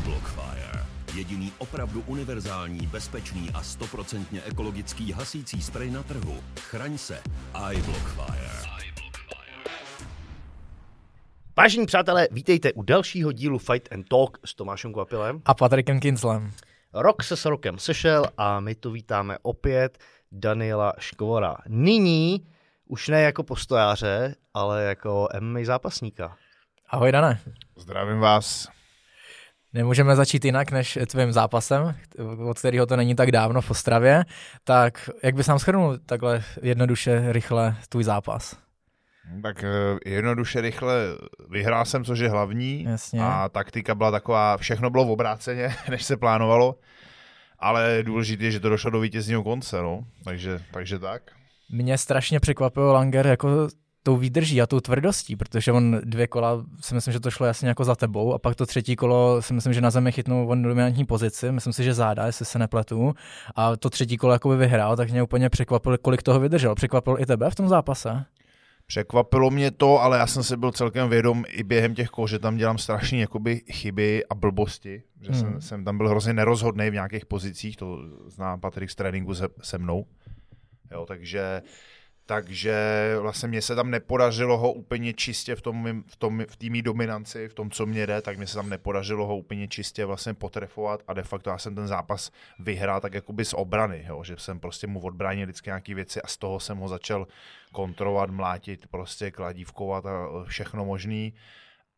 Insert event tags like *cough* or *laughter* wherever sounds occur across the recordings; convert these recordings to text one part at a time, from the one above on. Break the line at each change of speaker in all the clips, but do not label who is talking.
iBlockfire. Jediný opravdu univerzální, bezpečný a stoprocentně ekologický hasící sprej na trhu. Chraň se. iBlockfire.
Vážení přátelé, vítejte u dalšího dílu Fight and Talk s Tomášem Kvapilem.
A Patrikem Kinslem.
Rok se s rokem sešel a my tu vítáme opět Daniela Škovora. Nyní už ne jako postojáře, ale jako MMA zápasníka.
Ahoj, Dane.
Zdravím vás.
Nemůžeme začít jinak než tvým zápasem, od kterého to není tak dávno v Ostravě. Tak jak bys nám shrnul takhle jednoduše, rychle tvůj zápas?
Tak eh, jednoduše, rychle vyhrál jsem, což je hlavní.
Jasně.
A taktika byla taková, všechno bylo v obráceně, *laughs* než se plánovalo. Ale důležité je, že to došlo do vítězního konce, no. Takže, takže tak.
Mě strašně překvapil Langer jako tou výdrží a tou tvrdostí, protože on dvě kola si myslím, že to šlo jasně jako za tebou a pak to třetí kolo si myslím, že na zemi chytnul on dominantní pozici, myslím si, že záda, jestli se nepletu a to třetí kolo jako by vyhrál, tak mě úplně překvapilo, kolik toho vydržel. Překvapil i tebe v tom zápase?
Překvapilo mě to, ale já jsem si byl celkem vědom i během těch kol, že tam dělám strašné jakoby chyby a blbosti, že hmm. jsem, jsem tam byl hrozně nerozhodný v nějakých pozicích, to zná Patrik z tréninku se, se mnou. Jo, takže takže vlastně mě se tam nepodařilo ho úplně čistě v tom, v tom v týmí dominanci, v tom, co mě jde, tak mě se tam nepodařilo ho úplně čistě vlastně potrefovat a de facto já jsem ten zápas vyhrál tak jakoby z obrany, jo, že jsem prostě mu odbránil vždycky nějaké věci a z toho jsem ho začal kontrolovat, mlátit, prostě kladívkovat a všechno možný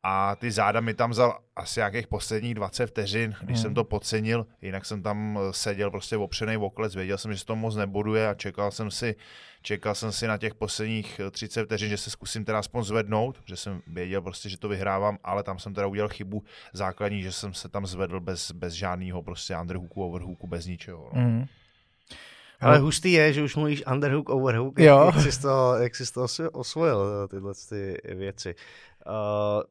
a ty záda mi tam za asi nějakých posledních 20 vteřin, když hmm. jsem to podcenil, jinak jsem tam seděl prostě opřený v oklec, věděl jsem, že se to moc neboduje a čekal jsem si, čekal jsem si na těch posledních 30 vteřin, že se zkusím teda aspoň zvednout, že jsem věděl prostě, že to vyhrávám, ale tam jsem teda udělal chybu základní, že jsem se tam zvedl bez, bez žádného prostě underhooku, overhooku, bez ničeho. No. Hmm.
Ale hustý je, že už mluvíš underhook, overhook, jo. jak jsi to, jak jsi to osvojil, tyhle ty věci. Uh,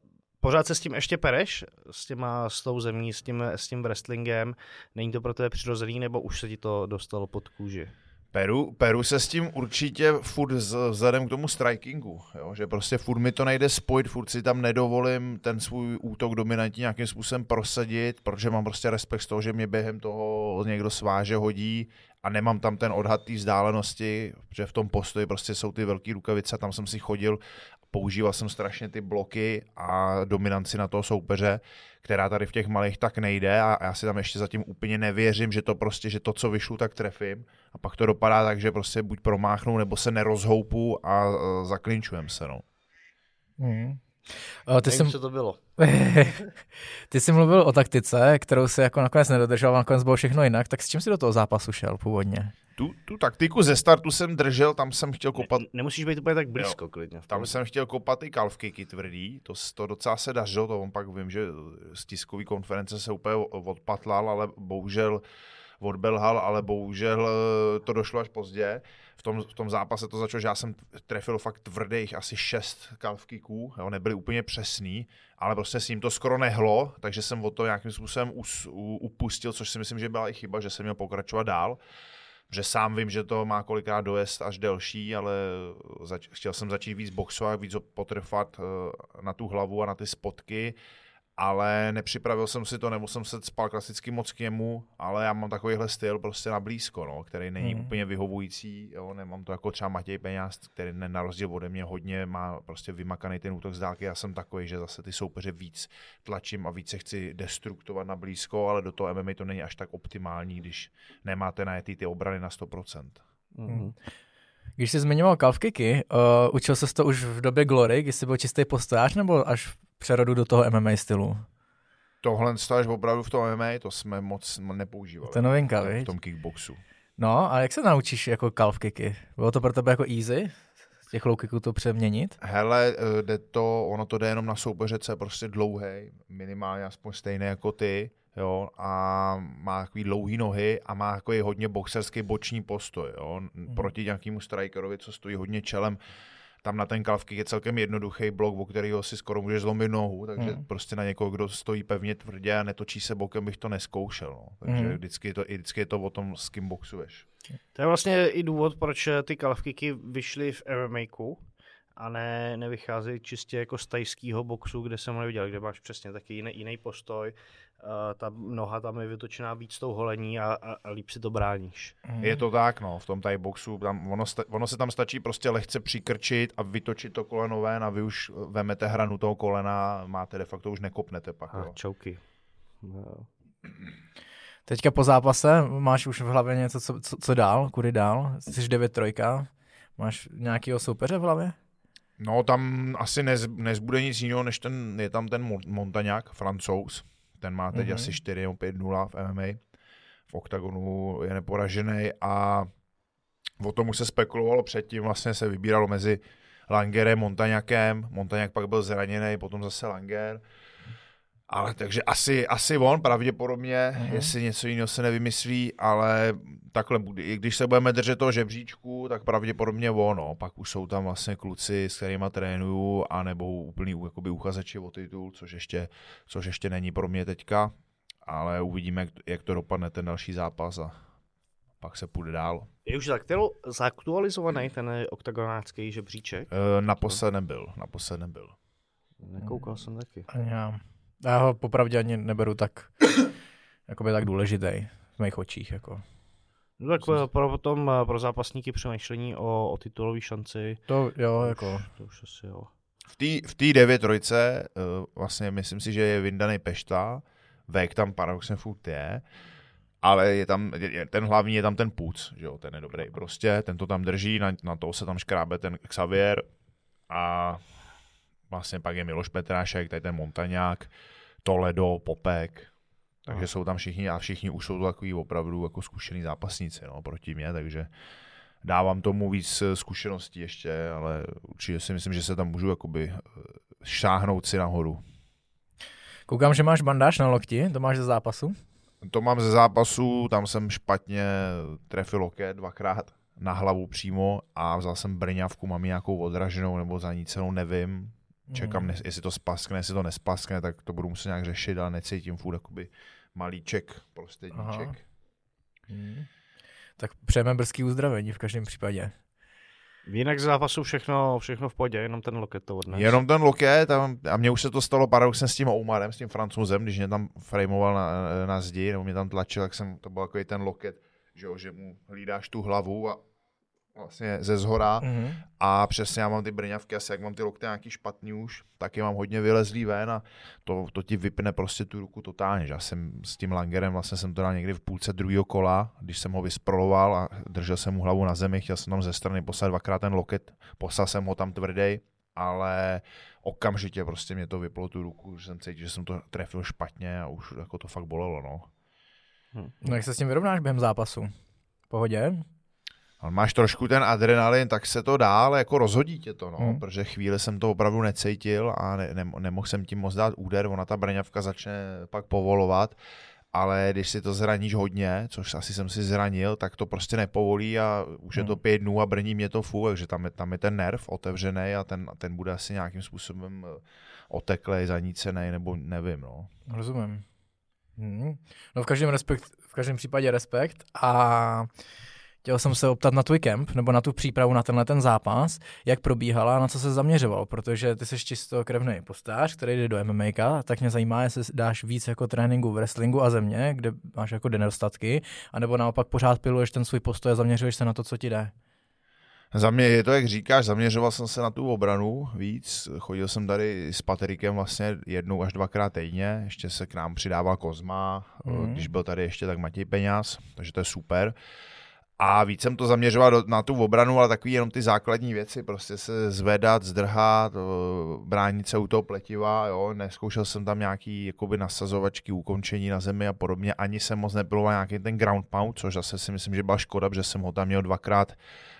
Pořád se s tím ještě pereš? S, těma, s tou zemí, s tím, s tím wrestlingem? Není to pro tebe přirozený, nebo už se ti to dostalo pod kůži?
Peru, Peru se s tím určitě furt vzhledem k tomu strikingu, jo? že prostě furt mi to nejde spojit, furt si tam nedovolím ten svůj útok dominantní nějakým způsobem prosadit, protože mám prostě respekt z toho, že mě během toho někdo sváže, hodí a nemám tam ten odhad té vzdálenosti, že v tom postoji prostě jsou ty velké rukavice, tam jsem si chodil používal jsem strašně ty bloky a dominanci na toho soupeře, která tady v těch malých tak nejde a já si tam ještě zatím úplně nevěřím, že to prostě, že to, co vyšlu, tak trefím a pak to dopadá tak, že prostě buď promáchnu, nebo se nerozhoupu a zaklinčujem se, no.
Mm. O, ty Nevím, jsi... co to bylo. *laughs*
ty jsi mluvil o taktice, kterou si jako nakonec nedodržel, nakonec bylo všechno jinak, tak s čím jsi do toho zápasu šel původně?
Tu, tu taktiku ze startu jsem držel, tam jsem chtěl kopat... Ne,
nemusíš být úplně tak blízko, jo. klidně.
Tam jsem chtěl kopat i kalfkiky tvrdý, to, to docela se dařilo, to on pak vím, že z tiskové konference se úplně odpatlal, ale bohužel odbelhal, ale bohužel eh, to došlo až pozdě. V tom, v tom zápase to začalo, že já jsem trefil fakt tvrdých asi šest kalfkiků, jo, nebyly úplně přesný, ale prostě s ním to skoro nehlo, takže jsem o to nějakým způsobem us, u, upustil, což si myslím, že byla i chyba, že jsem měl pokračovat dál. Že sám vím, že to má kolikrát dojezd až delší, ale zač- chtěl jsem začít víc boxovat, víc potrefat uh, na tu hlavu a na ty spotky ale nepřipravil jsem si to, nebo jsem se spal klasicky moc k němu, ale já mám takovýhle styl prostě na blízko, no, který není mm. úplně vyhovující, jo, nemám to jako třeba Matěj Peňáz, který na rozdíl ode mě hodně má prostě vymakaný ten útok z dálky, já jsem takový, že zase ty soupeře víc tlačím a více chci destruktovat na blízko, ale do toho MMA to není až tak optimální, když nemáte najetý ty obrany na 100%. Mm.
Když jsi zmiňoval kalfkiky, uh, učil se to už v době Glory, kdy jsi byl čistý postojář, nebo až přerodu do toho MMA stylu?
Tohle stáš opravdu v tom MMA, to jsme moc nepoužívali.
To je novinka,
V tom kickboxu.
No, a jak se naučíš jako calf kicky? Bylo to pro tebe jako easy? Z těch low kicků to přeměnit?
Hele, eh, jde to, ono to jde jenom na soupeře, co je prostě dlouhý, minimálně aspoň stejné jako ty, jo, a má takový dlouhý nohy a má takový hodně boxerský boční postoj, jo, mm. proti nějakému strikerovi, co stojí hodně čelem, tam na ten kalfky je celkem jednoduchý blok, o kterého si skoro můžeš zlomit nohu, takže hmm. prostě na někoho, kdo stojí pevně tvrdě a netočí se bokem, bych to neskoušel. No. Takže hmm. vždycky, je to, vždycky je to o tom, s kým boxuješ.
To je vlastně i důvod, proč ty kalfkiky vyšly v MMA. a ne, nevychází čistě jako z tajského boxu, kde jsem ho neviděl, kde máš přesně taky jiný, jiný postoj, ta noha tam je vytočená víc tou holení a, a, a líp si to bráníš.
Mm. Je to tak, no, v tom Thai boxu, tam, ono, sta, ono se tam stačí prostě lehce přikrčit a vytočit to koleno ven a vy už vemete hranu toho kolena, máte de facto už nekopnete pak. A
čouky. No.
Teďka po zápase máš už v hlavě něco, co, co, co dál, kudy dál? Jsi 9 trojka, máš nějakého soupeře v hlavě?
No tam asi nez, nezbude nic jiného, než ten, je tam ten Montaňák, francouz, ten má teď mm-hmm. asi 4 5 0 v MMA, v oktagonu je neporažený a o tom už se spekulovalo předtím, vlastně se vybíralo mezi Langerem, Montaňakem, Montaňak pak byl zraněný, potom zase Langer, ale takže asi, asi on pravděpodobně, mm-hmm. jestli něco jiného se nevymyslí, ale takhle, i když se budeme držet toho žebříčku, tak pravděpodobně on, no. pak už jsou tam vlastně kluci, s kterými trénuju, anebo úplný jakoby uchazeči o titul, což ještě, což ještě není pro mě teďka, ale uvidíme, jak, jak to dopadne ten další zápas a pak se půjde dál.
Je už zaktualizovaný ten oktagonácký žebříček?
E, naposled nebyl, naposled nebyl.
Nekoukal jsem taky.
Já, já ho popravdě ani neberu tak, *coughs* jakoby tak důležitý v mých očích. Jako.
No tak pro, pro, potom pro zápasníky přemýšlení o, o titulové šanci.
To jo, to jako.
Už, to už asi jo.
V té 9 trojce uh, vlastně myslím si, že je vyndaný Pešta, Vek tam paradoxně furt je, ale je tam, je, ten hlavní je tam ten Puc, že jo, ten je dobrý prostě, ten to tam drží, na, na to se tam škrábe ten Xavier a vlastně pak je Miloš Petrášek, tady ten Montaňák, Toledo, Popek, takže jsou tam všichni a všichni už jsou to takový opravdu jako zkušený zápasníci no, proti mě, takže dávám tomu víc eh, zkušeností ještě, ale určitě si myslím, že se tam můžu jakoby eh, šáhnout si nahoru.
Koukám, že máš bandáž na lokti, to máš ze zápasu?
To mám ze zápasu, tam jsem špatně trefil loket dvakrát na hlavu přímo a vzal jsem brňavku, mám nějakou odraženou nebo zanícenou, nevím. Čekám, mm. jestli to spaskne, jestli to nespaskne, tak to budu muset nějak řešit, ale necítím furt jakoby malíček, prostředníček.
Mm. Tak přejeme brzký uzdravení v každém případě.
Jinak z zápasu všechno, všechno v podě, jenom ten loket to odnes.
Jenom ten loket a, a mně už se to stalo paradoxně s tím Oumarem, s tím francouzem, když mě tam framoval na, na zdi, nebo mě tam tlačil, tak jsem, to byl takový ten loket, že, jo, že mu hlídáš tu hlavu a vlastně ze zhora mm-hmm. a přesně já mám ty brňavky, asi jak mám ty lokty nějaký špatný už, tak je mám hodně vylezlý ven a to, to ti vypne prostě tu ruku totálně. Že? Já jsem s tím Langerem, vlastně jsem to dal někdy v půlce druhého kola, když jsem ho vysproloval a držel jsem mu hlavu na zemi, chtěl jsem tam ze strany poslat dvakrát ten loket, poslal jsem ho tam tvrdý, ale okamžitě prostě mě to vyplo tu ruku, že jsem cítil, že jsem to trefil špatně a už jako to fakt bolelo. No.
Hm. No jak se s tím vyrovnáš během zápasu? Pohodě?
Máš trošku ten adrenalin, tak se to dá, ale jako rozhodí tě to, no, hmm. protože chvíli jsem to opravdu necítil a ne, ne, nemohl jsem tím moc dát úder, ona ta braňavka začne pak povolovat, ale když si to zraníš hodně, což asi jsem si zranil, tak to prostě nepovolí a už hmm. je to pět dnů a brní mě to fů, takže tam je, tam je ten nerv otevřený a ten, ten bude asi nějakým způsobem eh, oteklej, zanícený, nebo nevím, no.
Rozumím. Hmm. No v každém, respekt, v každém případě respekt a Chtěl jsem se optat na tvůj kemp, nebo na tu přípravu na tenhle ten zápas, jak probíhala a na co se zaměřoval, protože ty jsi čistokrevný postář, který jde do MMA, tak mě zajímá, jestli dáš víc jako tréninku v wrestlingu a země, kde máš jako nedostatky, anebo naopak pořád piluješ ten svůj postoj a zaměřuješ se na to, co ti jde.
Za mě je to, jak říkáš, zaměřoval jsem se na tu obranu víc. Chodil jsem tady s Patrikem vlastně jednou až dvakrát týdně. Ještě se k nám přidával Kozma, mm. když byl tady ještě tak Matěj Peňaz, takže to je super. A víc jsem to zaměřoval do, na tu obranu, ale takový jenom ty základní věci, prostě se zvedat, zdrhat, bránit se u toho pletiva, jo, neskoušel jsem tam nějaký jakoby nasazovačky, ukončení na zemi a podobně, ani jsem moc nebyl nějaký ten ground pound, což zase si myslím, že byla škoda, že jsem ho tam měl dvakrát,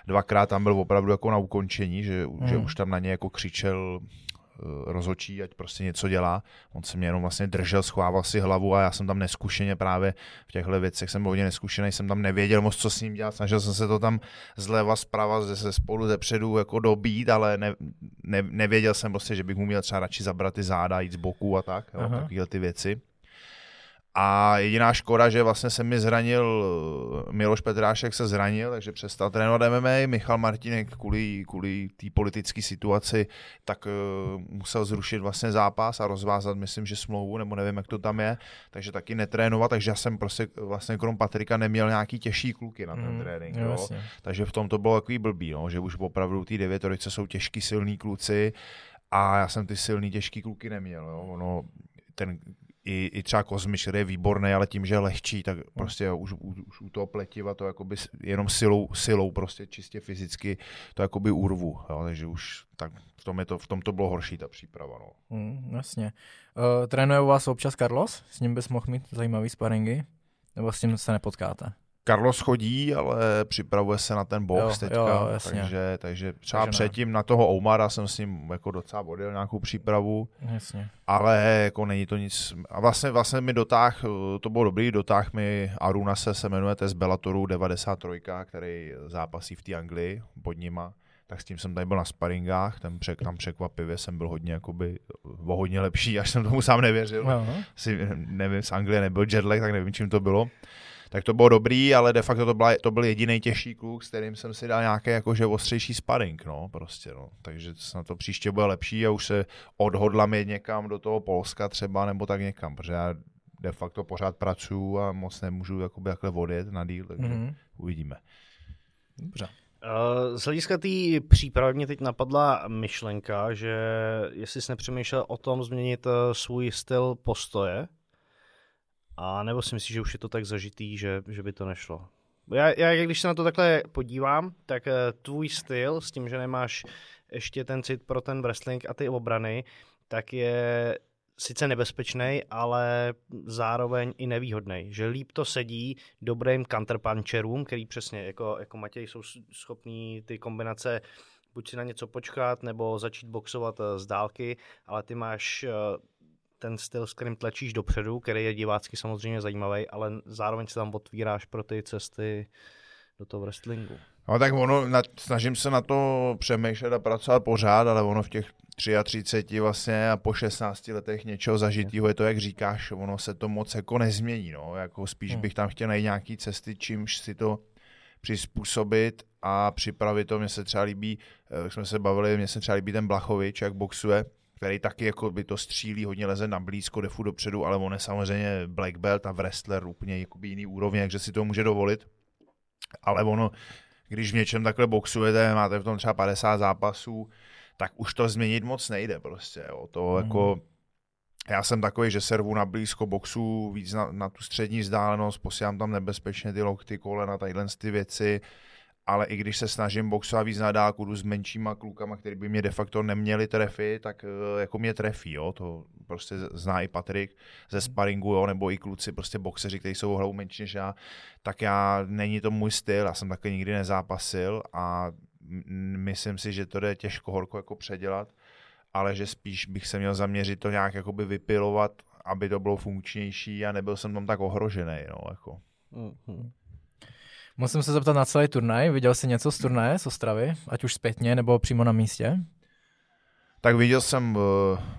dvakrát tam byl opravdu jako na ukončení, že, hmm. že už tam na ně jako křičel Eh, rozhočí, ať prostě něco dělá. On se mě jenom vlastně držel, schovával si hlavu a já jsem tam neskušeně právě v těchto věcech jsem byl hodně neskušený, jsem tam nevěděl moc, co s ním dělat. Snažil jsem se to tam zleva, zprava, ze, ze spolu, ze předu jako dobít, ale ne, ne, nevěděl jsem prostě, že bych mu měl třeba radši zabrat ty záda, jít z boku a tak, jo, takovéhle ty věci. A jediná škoda, že vlastně se mi zranil, Miloš Petrášek se zranil, takže přestal trénovat MMA, Michal Martinek kvůli, kvůli té politické situaci, tak uh, musel zrušit vlastně zápas a rozvázat, myslím, že smlouvu, nebo nevím, jak to tam je, takže taky netrénovat, takže já jsem prostě vlastně krom Patrika neměl nějaký těžší kluky na ten mm, trénink. Jo, jo. Takže v tom to bylo takový blbý, no, že už opravdu ty devětorice jsou těžký, silný kluci a já jsem ty silný, těžký kluky neměl. Jo. Ono, ten i, i třeba Kozmiš, který je výborný, ale tím, že je lehčí, tak prostě už, už, už u toho pletiva to jakoby jenom silou, silou prostě čistě fyzicky to jakoby urvu, jo, takže už tak v tom, je to, v tom to bylo horší ta příprava. No.
Mm, jasně. Uh, trénuje u vás občas Carlos? S ním bys mohl mít zajímavý sparingy? Nebo s tím se nepotkáte?
Carlos chodí, ale připravuje se na ten box jo, teďka, jo, takže, takže třeba takže předtím na toho Oumara jsem s ním jako docela odjel nějakou přípravu,
jasně.
ale jako není to nic. A vlastně, vlastně mi dotáh, to bylo dobrý, dotáh mi Aruna se, se jmenuje z Bellatoru 93, který zápasí v té Anglii pod nima tak s tím jsem tady byl na sparingách, ten přek, tam překvapivě jsem byl hodně, jakoby, o hodně lepší, až jsem tomu sám nevěřil. Uh-huh. Si, nevím, z Anglie nebyl jetlag, tak nevím, čím to bylo tak to bylo dobrý, ale de facto to, byla, to byl jediný těžší kluk, s kterým jsem si dal nějaký jakože ostřejší sparring, no, prostě, no. Takže na to příště bude lepší a už se odhodlám jít někam do toho Polska třeba, nebo tak někam, protože já de facto pořád pracuju a moc nemůžu jakoby takhle odjet na díl, takže mm-hmm. uvidíme.
Dobře.
Eh, z hlediska té přípravy mě teď napadla myšlenka, že jestli jsi nepřemýšlel o tom změnit eh, svůj styl postoje, a nebo si myslíš, že už je to tak zažitý, že, že by to nešlo? Já, já, když se na to takhle podívám, tak uh, tvůj styl s tím, že nemáš ještě ten cit pro ten wrestling a ty obrany, tak je sice nebezpečný, ale zároveň i nevýhodný. Že líp to sedí dobrým counterpuncherům, který přesně jako, jako Matěj jsou schopní ty kombinace buď si na něco počkat, nebo začít boxovat eh, z dálky, ale ty máš eh, ten styl, s kterým tlačíš dopředu, který je divácky samozřejmě zajímavý, ale zároveň si tam otvíráš pro ty cesty do toho wrestlingu.
No tak ono, na, snažím se na to přemýšlet a pracovat pořád, ale ono v těch 33 vlastně a po 16 letech něčeho zažitého je to, jak říkáš, ono se to moc jako nezmění, no, jako spíš hmm. bych tam chtěl najít nějaký cesty, čímž si to přizpůsobit a připravit to. Mně se třeba líbí, eh, jak jsme se bavili, mně se třeba líbí ten Blachovič, jak boxuje, který taky jako by to střílí, hodně leze na blízko, defu dopředu, ale on je samozřejmě black belt a wrestler úplně jakoby jiný úrovně, takže si to může dovolit. Ale ono, když v něčem takhle boxujete, máte v tom třeba 50 zápasů, tak už to změnit moc nejde prostě. Jo. To mm. jako, já jsem takový, že servu na blízko boxu víc na, na tu střední vzdálenost, posílám tam nebezpečně ty lokty, kolena, tadyhle ty věci, ale i když se snažím boxovat víc na dálku, jdu s menšíma klukama, který by mě de facto neměli trefy, tak eh, jako mě trefí, jo, to prostě zná i Patrik ze sparingu, jo, nebo i kluci, prostě boxeři, kteří jsou hlavou menší než já, tak já, není to můj styl, já jsem taky nikdy nezápasil a myslím si, že to jde těžko horko jako předělat, ale že spíš bych se měl zaměřit to nějak jakoby vypilovat, aby to bylo funkčnější a nebyl jsem tam tak ohrožený, no, jako. Mm-hmm.
Musím se zeptat na celý turnaj. Viděl jsi něco z turnaje z Ostravy? Ať už zpětně nebo přímo na místě?
Tak viděl jsem uh,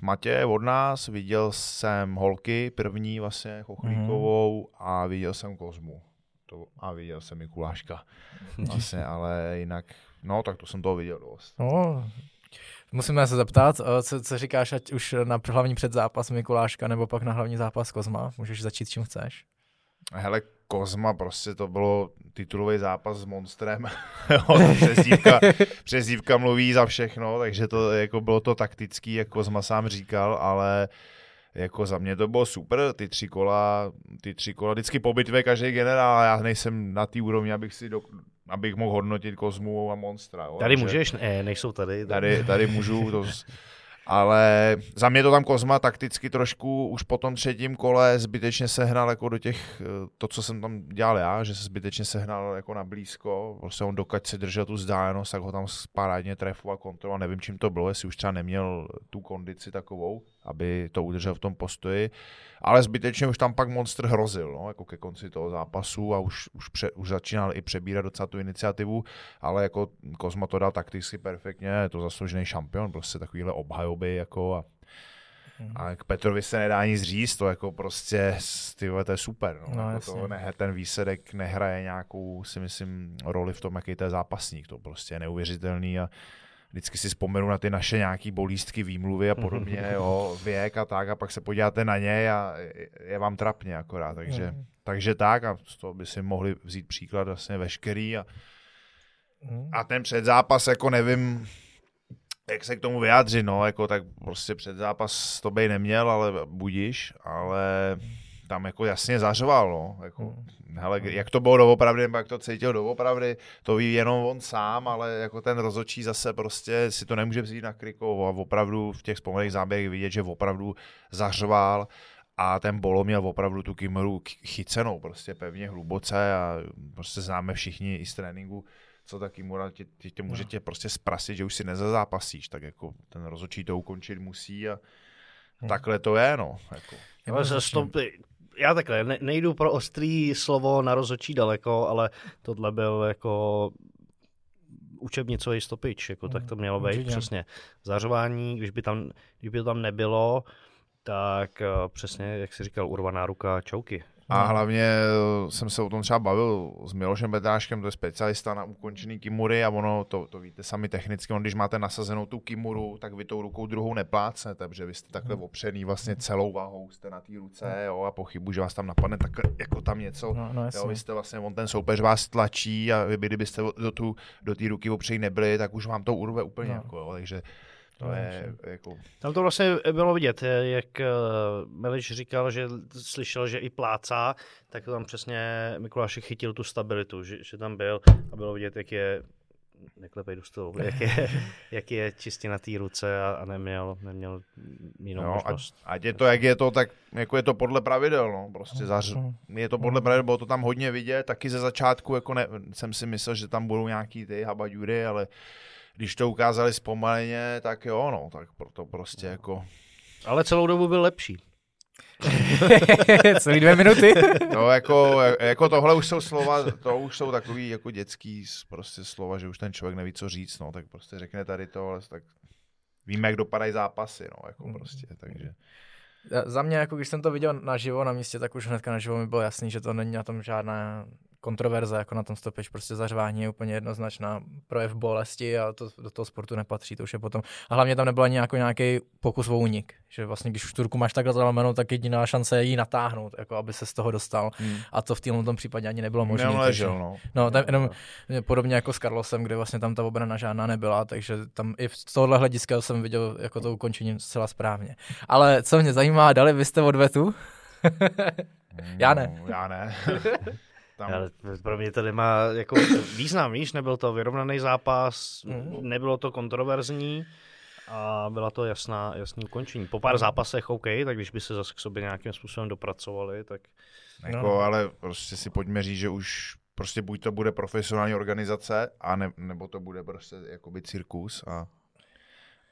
Matě od nás, viděl jsem Holky, první vlastně, Chochlíkovou mm. a viděl jsem Kozmu. To, a viděl jsem Mikuláška. *laughs* Vlastně, ale jinak, no tak to jsem toho viděl dost.
No, Musíme se zeptat, eh, co, co říkáš, ať už na hlavní předzápas Mikuláška nebo pak na hlavní zápas Kozma. Můžeš začít čím chceš.
Hele, Kozma, prostě to bylo titulový zápas s Monstrem. *laughs* přezdívka, *laughs* přezdívka mluví za všechno, takže to jako bylo to taktický, jak Kozma sám říkal, ale jako za mě to bylo super, ty tři kola, ty tři kola, vždycky po bitvě každý generál, já nejsem na té úrovni, abych si do, abych mohl hodnotit Kozmu a Monstra. Jo?
Tady můžeš, ne, nejsou tady.
Tady, tady můžu, to, *laughs* ale za mě to tam Kozma takticky trošku už po tom třetím kole zbytečně sehnal jako do těch, eh, to, co jsem tam dělal já, že se zbytečně sehnal jako na blízko, prostě on dokud si držel tu vzdálenost, tak ho tam parádně trefoval, kontroloval, nevím čím to bylo, jestli už třeba neměl tu kondici takovou, aby to udržel v tom postoji, ale zbytečně už tam pak Monster hrozil, no, jako ke konci toho zápasu a už, už, pře, už začínal i přebírat docela tu iniciativu, ale jako Kozma to dal takticky perfektně, je to zasloužený šampion, prostě takovýhle obhajoby jako a Mm. A k Petrovi se nedá nic říct, to jako prostě, ty to je super. No.
No,
jako to ne, ten výsledek nehraje nějakou, si myslím, roli v tom, jaký to je zápasník. To prostě je neuvěřitelný a vždycky si vzpomenu na ty naše nějaký bolístky, výmluvy a podobně, jo, věk a tak a pak se podíváte na ně a je vám trapně akorát, takže, mm. takže tak a z toho by si mohli vzít příklad vlastně veškerý a, mm. a ten předzápas jako nevím, jak se k tomu vyjádřit, no, jako tak prostě před zápas to by neměl, ale budíš, ale tam jako jasně zařoval, no, jako, hmm. hele, jak to bylo doopravdy, nebo jak to cítil doopravdy, to ví jenom on sám, ale jako ten rozočí zase prostě si to nemůže vzít na krikou a opravdu v těch vzpomínaných záběrech vidět, že opravdu zařval a ten Bolo měl opravdu tu Kimeru chycenou, prostě pevně hluboce a prostě známe všichni i z tréninku, co ta Kimura tě, tě, tě může no. tě prostě sprasit, že už si nezazápasíš, tak jako ten rozočí to ukončit musí a hmm. takhle to je, no. Jako.
Já, to, já takhle, ne, nejdu pro ostrý slovo na rozočí daleko, ale tohle byl jako učebnicový stopič, jako tak to mělo být, přesně. Zařování, když by tam, když by to tam nebylo, tak uh, přesně, jak jsi říkal, urvaná ruka čauky.
A hlavně eh, jsem se o tom třeba bavil s Milošem Bedráškem, to je specialista na ukončený kimury a ono, to, to víte sami technicky, on když máte nasazenou tu kimuru, tak vy tou rukou druhou neplácnete, protože vy jste takhle hmm. opřený vlastně celou váhou, jste na té ruce hmm. jo, a pochybu, že vás tam napadne tak jako tam něco, no, no, jo, vy jste vlastně, on ten soupeř vás tlačí a vy kdybyste do té do ruky opření nebyli, tak už vám to urve úplně, no. jako, jo, takže to no, je jako...
Tam to vlastně bylo vidět, jak eh, Meliš říkal, že slyšel, že i plácá, tak tam přesně Mikulášek chytil tu stabilitu, že, že tam byl a bylo vidět, jak je neklepej do stolu, jak je, *laughs* jak je čistě na té ruce a, a neměl, neměl jinou no, možnost.
Ať, ať je to, jak je to, tak jako je to podle pravidel, no, prostě zař, je to podle pravidel, bylo to tam hodně vidět, taky ze začátku, jako ne, jsem si myslel, že tam budou nějaký ty habaďury, ale když to ukázali zpomaleně, tak jo, no, tak proto prostě jako...
Ale celou dobu byl lepší. *laughs*
Celý dvě minuty?
no, jako, jako tohle už jsou slova, to už jsou takový jako dětský prostě slova, že už ten člověk neví, co říct, no, tak prostě řekne tady to, ale tak víme, jak dopadají zápasy, no, jako mm. prostě, takže...
Za mě, jako když jsem to viděl naživo na místě, tak už hnedka naživo mi bylo jasný, že to není na tom žádná kontroverze, jako na tom stopič, prostě zařvání je úplně jednoznačná projev bolesti a to do toho sportu nepatří, to už je potom. A hlavně tam nebyl ani jako nějaký pokus o únik, že vlastně když už tu ruku máš takhle zalomenou, tak jediná šance je ji natáhnout, jako aby se z toho dostal. Hmm. A to v tomto případě ani nebylo možné.
Neležel, no.
No, tam jenom podobně jako s Carlosem, kde vlastně tam ta obrana žádná nebyla, takže tam i z tohohle hlediska jsem viděl jako to ukončení zcela správně. Ale co mě zajímá, dali byste odvetu? *laughs* já ne.
No, já ne. *laughs*
Tam... Ale pro mě to nemá jako význam, víš, nebyl to vyrovnaný zápas, mm. nebylo to kontroverzní a byla to jasná, jasný ukončení. Po pár zápasech OK, tak když by se zase k sobě nějakým způsobem dopracovali, tak...
Jako, no. ale prostě si pojďme říct, že už prostě buď to bude profesionální organizace, a ne, nebo to bude prostě jakoby cirkus a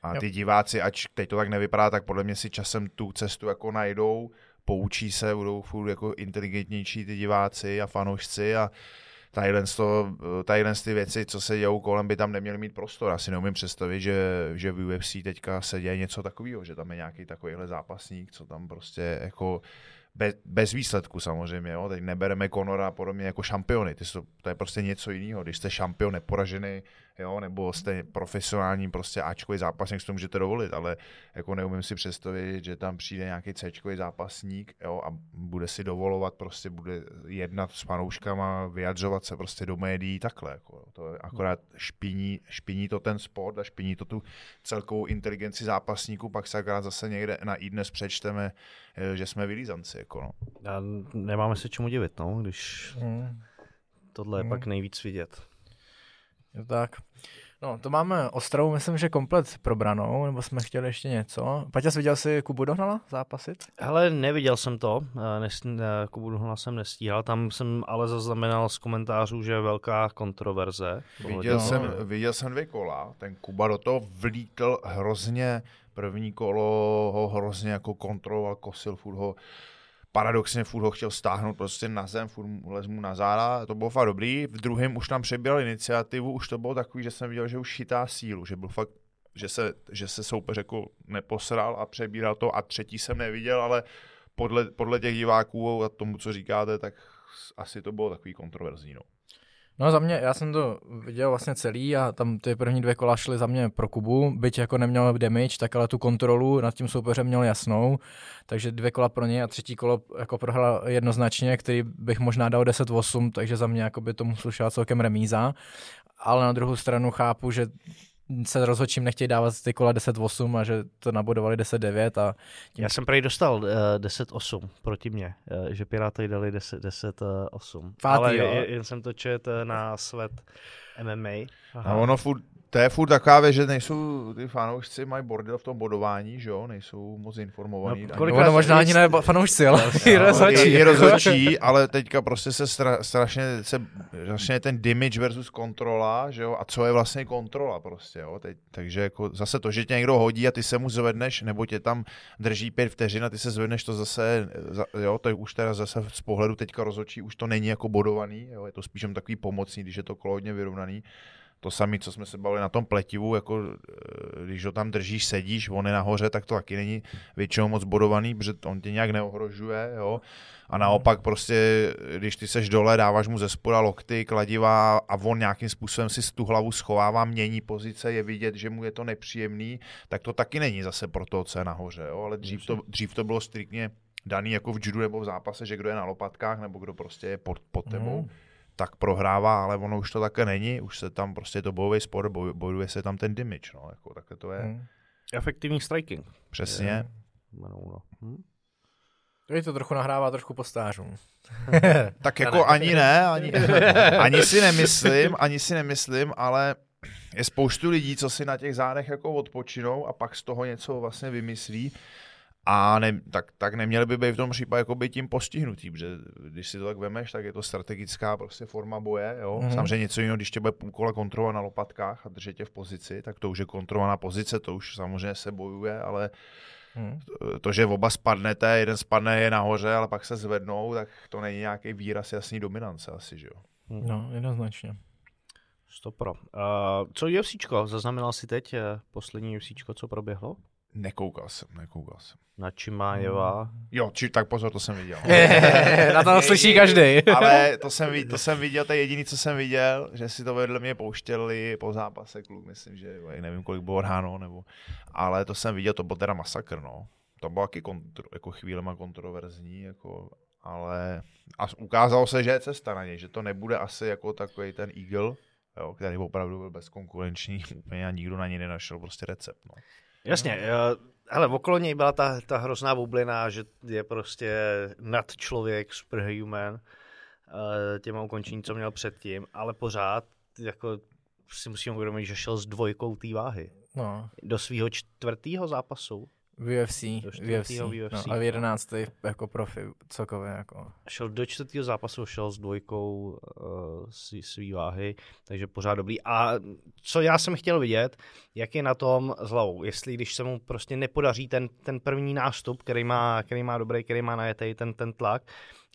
a ty diváci, ať teď to tak nevypadá, tak podle mě si časem tu cestu jako najdou, poučí se, budou furt jako inteligentnější ty diváci a fanoušci a tadyhle, to, ty věci, co se dějou kolem, by tam neměly mít prostor. Asi neumím představit, že, že v UFC teďka se děje něco takového, že tam je nějaký takovýhle zápasník, co tam prostě jako bez, bez výsledku samozřejmě, jo? teď nebereme Conora a podobně jako šampiony, Ty jsou, to je prostě něco jiného, když jste šampion neporažený, jo? nebo jste profesionální prostě Ačkový zápasník, si to můžete dovolit, ale jako neumím si představit, že tam přijde nějaký Cčkový zápasník jo? a bude si dovolovat, prostě bude jednat s panouškama, vyjadřovat se prostě do médií, takhle, jako, to je akorát špiní, špiní to ten sport a špiní to tu celkovou inteligenci zápasníků, pak se akorát zase někde na i dnes přečteme, eh, že jsme vylízanci, jako no.
A nemáme se čemu divit, no, když hmm. tohle je hmm. pak nejvíc vidět.
Je tak. No, to máme Ostravu, myslím, že komplet probranou, nebo jsme chtěli ještě něco. Paťas, viděl jsi Kubu Dohnala zápasit?
Hele, neviděl jsem to, eh, Nes, eh, Kubu Dohnala jsem nestíhal, tam jsem ale zaznamenal z komentářů, že je velká kontroverze.
Viděl, no. jsem, viděl jsem dvě kola, ten Kuba do toho vlítl hrozně, první kolo ho hrozně jako kontroloval, kosil, furt ho paradoxně furt ho chtěl stáhnout prostě na zem, furt mu na záda, to bylo fakt dobrý. V druhém už tam přebíral iniciativu, už to bylo takový, že jsem viděl, že už chytá sílu, že byl fakt že se, že se soupeř jako neposral a přebíral to a třetí jsem neviděl, ale podle, podle těch diváků a tomu, co říkáte, tak asi to bylo takový kontroverzní. No.
No za mě, já jsem to viděl vlastně celý a tam ty první dvě kola šly za mě pro Kubu, byť jako neměl damage, tak ale tu kontrolu nad tím soupeřem měl jasnou, takže dvě kola pro ně a třetí kolo jako prohrál jednoznačně, který bych možná dal 10-8, takže za mě jako by tomu slušela celkem remíza, ale na druhou stranu chápu, že se rozhodčím nechtějí dávat ty kola 10-8 a že to nabodovali 10-9 a
tím... Já jsem prej dostal uh, eh, 10-8 proti mně, uh, že Piráty dali 10-8. Ale jo. jen jsem to čet uh, na svět MMA.
Aha. A ono furt to je furt taková věc, že nejsou ty fanoušci mají bordel v tom bodování, že jo, nejsou moc informovaní.
No, kolikrát no, možná ani ne fanoušci, ale *laughs*
i rozhodčí. I rozhodčí, ale teďka prostě se stra, strašně, se, strašně ten damage versus kontrola, že jo, a co je vlastně kontrola prostě, jo, teď, takže jako zase to, že tě někdo hodí a ty se mu zvedneš, nebo tě tam drží pět vteřin a ty se zvedneš, to zase, jo, to je už teda zase z pohledu teďka rozhodčí, už to není jako bodovaný, jo, je to spíš takový pomocný, když je to kolo hodně vyrovnaný to samé, co jsme se bavili na tom pletivu, jako eh, když ho tam držíš, sedíš, on je nahoře, tak to taky není většinou moc bodovaný, protože on tě nějak neohrožuje, jo. A naopak prostě, když ty seš dole, dáváš mu ze spoda lokty, kladiva a on nějakým způsobem si tu hlavu schovává, mění pozice, je vidět, že mu je to nepříjemný, tak to taky není zase pro to, co je nahoře, jo. Ale dřív to, dřív to bylo striktně daný jako v judu nebo v zápase, že kdo je na lopatkách nebo kdo prostě je pod, pod tebou. Mm tak prohrává, ale ono už to také není, už se tam prostě to bojový sport, boj, bojuje se tam ten damage, no, jako takhle to je. Hmm.
Efektivní striking.
Přesně. Je,
no, no. Hm?
To to trochu nahrává trošku postářům. *laughs*
tak jako ani ne, ani, *laughs* ani si nemyslím, ani si nemyslím, ale je spoustu lidí, co si na těch zádech jako odpočinou a pak z toho něco vlastně vymyslí a ne, tak, tak neměli by být v tom případě jako tím postihnutý, protože když si to tak vemeš, tak je to strategická prostě forma boje. Jo? Mm-hmm. Samozřejmě něco jiného, když tě bude půl kola kontrolovat na lopatkách a držet tě v pozici, tak to už je kontrolovaná pozice, to už samozřejmě se bojuje, ale mm. to, to, že oba spadnete, jeden spadne je nahoře, ale pak se zvednou, tak to není nějaký výraz jasný dominance asi, že jo?
Mhm. No, jednoznačně.
Stopro. Uh, co UFCčko? Zaznamenal si teď uh, poslední UFCčko, co proběhlo?
Nekoukal jsem, nekoukal jsem.
Na Čimájeva.
Hmm. Jo, či, tak pozor, to jsem viděl. *laughs*
na to slyší každý. *laughs*
Ale to jsem, to jsem viděl, to je jediný, co jsem viděl, že si to vedle mě pouštěli po zápase klub, myslím, že nevím, kolik bylo ráno, nebo, ale to jsem viděl, to byl teda masakr, no. To bylo taky kontro, jako chvílema kontroverzní, jako, ale a ukázalo se, že je cesta na něj, že to nebude asi jako takový ten Eagle, jo, který opravdu byl bezkonkurenční, *laughs* úplně a nikdo na něj nenašel prostě recept. No.
Jasně, ale okolo něj byla ta, ta hrozná bublina, že je prostě nad člověk, superhuman, eh, těma ukončení, co měl předtím, ale pořád jako si musím uvědomit, že šel s dvojkou té váhy. No. Do svého čtvrtého zápasu.
V UFC, UFC, UFC no, a v 11. jako profi celkově. Jako.
Šel do čtvrtého zápasu, šel s dvojkou uh, svý váhy, takže pořád dobrý. A co já jsem chtěl vidět, jak je na tom s hlavou. Jestli když se mu prostě nepodaří ten, ten první nástup, který má, který má dobrý, který má najetý ten, ten tlak,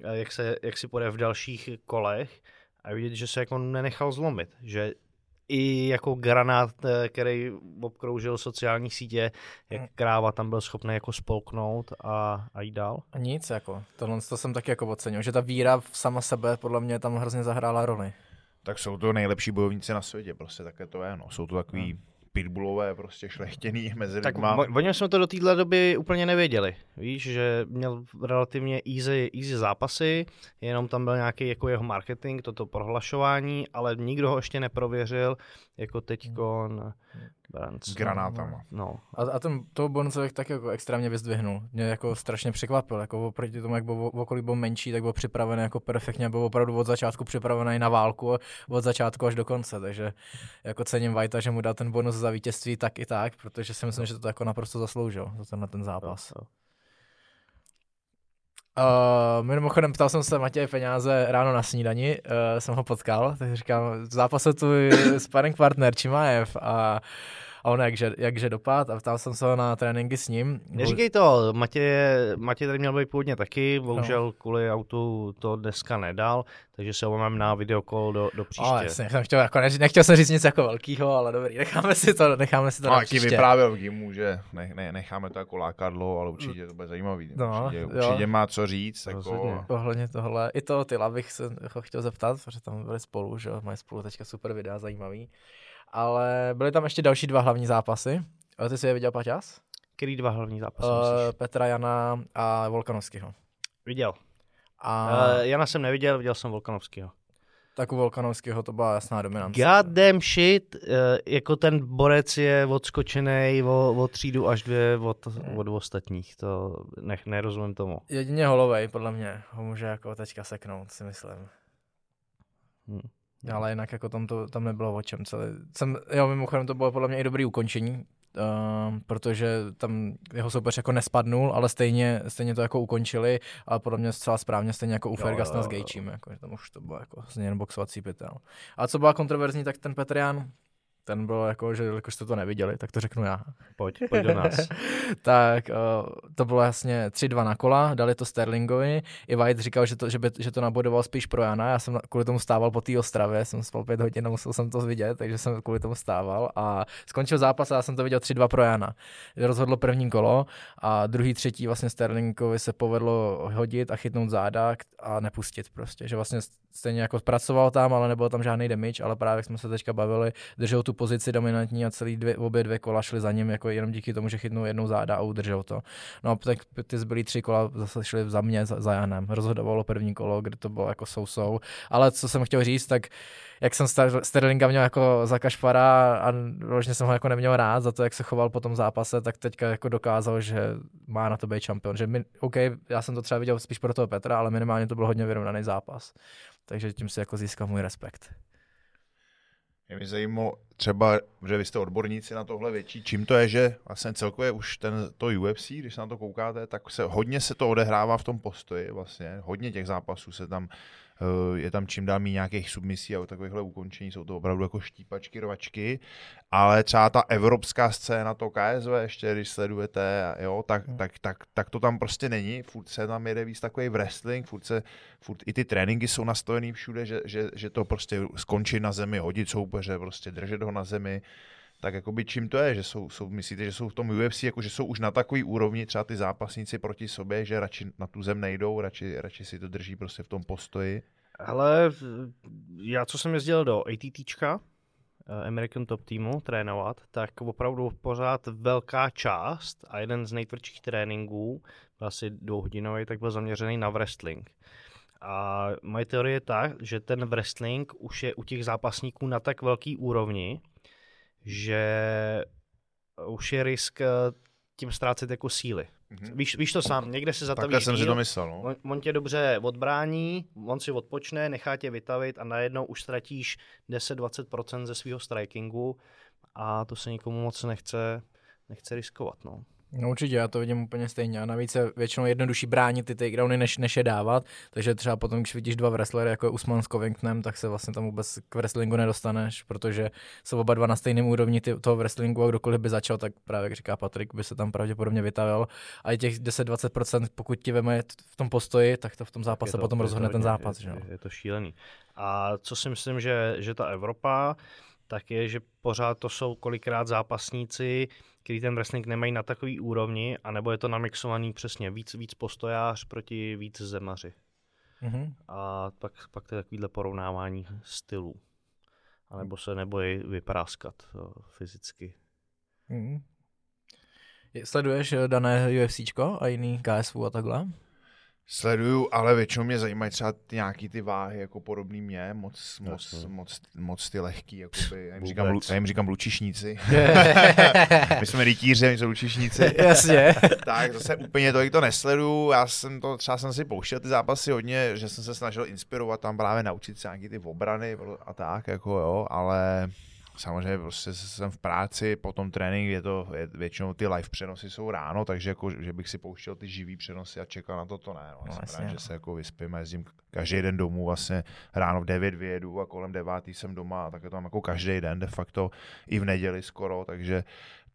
eh, jak, se, jak si půjde v dalších kolech, a vidět, že se jako nenechal zlomit, že i jako granát, eh, který obkroužil sociální sítě, jak hmm. kráva tam byl schopný jako spolknout a, a jít dál.
A nic, jako. Tohle to jsem taky jako ocenil, že ta víra v sama sebe podle mě tam hrozně zahrála roli.
Tak jsou to nejlepší bojovníci na světě, prostě také to je, no. Jsou to takový hmm pitbullové prostě šlechtěný *laughs* mezi
tak lidma. Tak oni jsme to do téhle doby úplně nevěděli. Víš, že měl relativně easy, easy zápasy, jenom tam byl nějaký jako jeho marketing, toto prohlašování, ale nikdo ho ještě neprověřil, jako teďkon
Brands. S granátama.
No.
A, a ten, toho Boncovic tak jako extrémně vyzdvihnul. Mě jako strašně překvapil. Jako oproti tomu, jak byl v okolí byl menší, tak byl připravený jako perfektně. Byl opravdu od začátku připravený na válku, od začátku až do konce. Takže jako cením Vajta, že mu dal ten bonus za vítězství tak i tak, protože si myslím, že to jako naprosto zasloužil za ten, na ten zápas. No, no. Uh, mimochodem ptal jsem se Matěje peníze ráno na snídani, uh, jsem ho potkal, tak říkám, v zápase tu sparring partner Čimajev a A on jakže, jakže dopad a ptal jsem se ho na tréninky s ním.
Neříkej to, Matě, Matě tady měl být původně taky, bohužel no. kvůli autu to dneska nedal, takže se omám na videokol do, do příště.
Ale jasně, jsem chtěl, jako, nechtěl jsem říct nic jako velkýho, ale dobrý, necháme si to, necháme si to no, na příště.
vyprávěl v Gimu, že ne, ne, necháme to jako lákadlo, ale určitě to bude zajímavý. No, určitě, určitě má co říct. Jako...
Ohledně tohle, i to ty bych se ho chtěl zeptat, protože tam byli spolu, že mají spolu teďka super videa, zajímavý. Ale byly tam ještě další dva hlavní zápasy. Ty jsi je viděl, Paťas?
Který dva hlavní zápasy
uh, Petra Jana a Volkanovského.
Viděl. A... Uh, Jana jsem neviděl, viděl jsem Volkanovského.
Tak u Volkanovského to byla jasná dominance.
God damn shit, uh, jako ten borec je odskočený o, o třídu až dvě od, od ostatních, to nech, nerozumím tomu.
Jedině holovej, podle mě, ho může jako teďka seknout, si myslím. Hmm. Ale jinak jako tam, to, tam nebylo o čem. Celý, jsem, jo, mimochodem to bylo podle mě i dobrý ukončení, uh, protože tam jeho soupeř jako nespadnul, ale stejně, stejně to jako ukončili a podle mě zcela správně, stejně jako u Fergusona s Gejčím, jako, že tam už to bylo jako změn boxovací pytel. A co byla kontroverzní, tak ten Petrian, ten byl jako, že jakož jste to neviděli, tak to řeknu já.
Pojď, pojď do nás. *laughs*
tak uh, to bylo jasně 3-2 na kola, dali to Sterlingovi. I White říkal, že to, že, by, že to nabodoval spíš pro Jana. Já jsem kvůli tomu stával po té Ostravě, jsem spal pět hodin a musel jsem to vidět, takže jsem kvůli tomu stával. A skončil zápas a já jsem to viděl 3-2 pro Jana. Rozhodlo první kolo a druhý, třetí vlastně Sterlingovi se povedlo hodit a chytnout záda a nepustit prostě. Že vlastně stejně jako pracoval tam, ale nebyl tam žádný damage, ale právě jsme se teďka bavili, držel tu pozici dominantní a celý dvě, obě dvě kola šly za ním, jako jenom díky tomu, že chytnul jednou záda a udržel to. No a tak ty zbylý tři kola zase šly za mě, za, za Janem. Rozhodovalo první kolo, kde to bylo jako sou Ale co jsem chtěl říct, tak jak jsem Sterlinga měl jako za kašpara a vlastně jsem ho jako neměl rád za to, jak se choval po tom zápase, tak teďka jako dokázal, že má na to být šampion. Že my, OK, já jsem to třeba viděl spíš pro toho Petra, ale minimálně to byl hodně vyrovnaný zápas. Takže tím si jako získal můj respekt.
Mě zajímalo třeba, že vy jste odborníci na tohle větší, čím to je, že vlastně celkově už ten, to UFC, když se na to koukáte, tak se hodně se to odehrává v tom postoji vlastně, hodně těch zápasů se tam je tam čím dál méně nějakých submisí a takovýchhle ukončení, jsou to opravdu jako štípačky, rvačky, ale třeba ta evropská scéna, to KSV ještě, když sledujete, jo, tak, hmm. tak, tak, tak, to tam prostě není, furt se tam jede víc takový wrestling, furt, se, furt i ty tréninky jsou nastavený všude, že, že, že to prostě skončí na zemi, hodit soupeře, prostě držet ho na zemi, tak jakoby čím to je, že jsou, jsou, myslíte, že jsou v tom UFC, jako že jsou už na takový úrovni třeba ty zápasníci proti sobě, že radši na tu zem nejdou, radši, radši si to drží prostě v tom postoji?
Ale já, co jsem jezdil do ATTčka, eh, American Top Teamu trénovat, tak opravdu pořád velká část a jeden z nejtvrdších tréninků, asi dvouhodinový, tak byl zaměřený na wrestling. A moje teorie je ta, že ten wrestling už je u těch zápasníků na tak velký úrovni, že už je risk eh, tím ztrácet jako síly. Mm-hmm. Víš, víš to sám, někde se zatavíš
Takhle jsem si to myslel. No.
On, on tě dobře odbrání, on si odpočne, nechá tě vytavit a najednou už ztratíš 10-20% ze svého strikingu a to se nikomu moc nechce, nechce riskovat. No.
No určitě, já to vidím úplně stejně. A navíc je většinou jednodušší bránit ty takedowny, než, než je dávat. Takže třeba potom, když vidíš dva wrestlery, jako je Usman s Covingtonem, tak se vlastně tam vůbec k wrestlingu nedostaneš, protože jsou oba dva na stejném úrovni ty, toho wrestlingu a kdokoliv by začal, tak právě jak říká Patrik, by se tam pravděpodobně vytavil. A i těch 10-20%, pokud ti veme v tom postoji, tak to v tom zápase to, potom rozhodne ten zápas.
Je,
že?
je to šílený. A co si myslím, že, že ta Evropa, tak je, že pořád to jsou kolikrát zápasníci, který ten wrestling nemají na takový úrovni, anebo je to namixovaný přesně víc, víc postojář proti víc zemaři. Mm-hmm. A pak, pak to je takovýhle porovnávání stylů. A nebo se nebojí vypráskat uh, fyzicky. Mm-hmm.
Sleduješ eh, dané UFCčko a jiný KSV a takhle?
Sleduju, ale většinou mě zajímají třeba ty nějaký ty váhy, jako podobný mě, moc, moc, moc, moc ty lehký, jakoby, já jim říkám, já jim říkám lučišníci. *laughs* My jsme rytíři, my jsou lučišníci. *laughs*
Jasně. *laughs*
tak zase úplně to, to nesleduju, já jsem to, třeba jsem si pouštěl ty zápasy hodně, že jsem se snažil inspirovat tam právě naučit se nějaký ty obrany a tak, jako jo, ale samozřejmě prostě jsem v práci, potom trénink, je to, je, většinou ty live přenosy jsou ráno, takže jako, že bych si pouštěl ty živý přenosy a čekal na to, to ne. No. no jsem vlastně, rád, že no. se jako vyspím a jezdím každý den domů, vlastně ráno v 9 vyjedu a kolem 9 jsem doma, tak je to jako každý den de facto, i v neděli skoro, takže,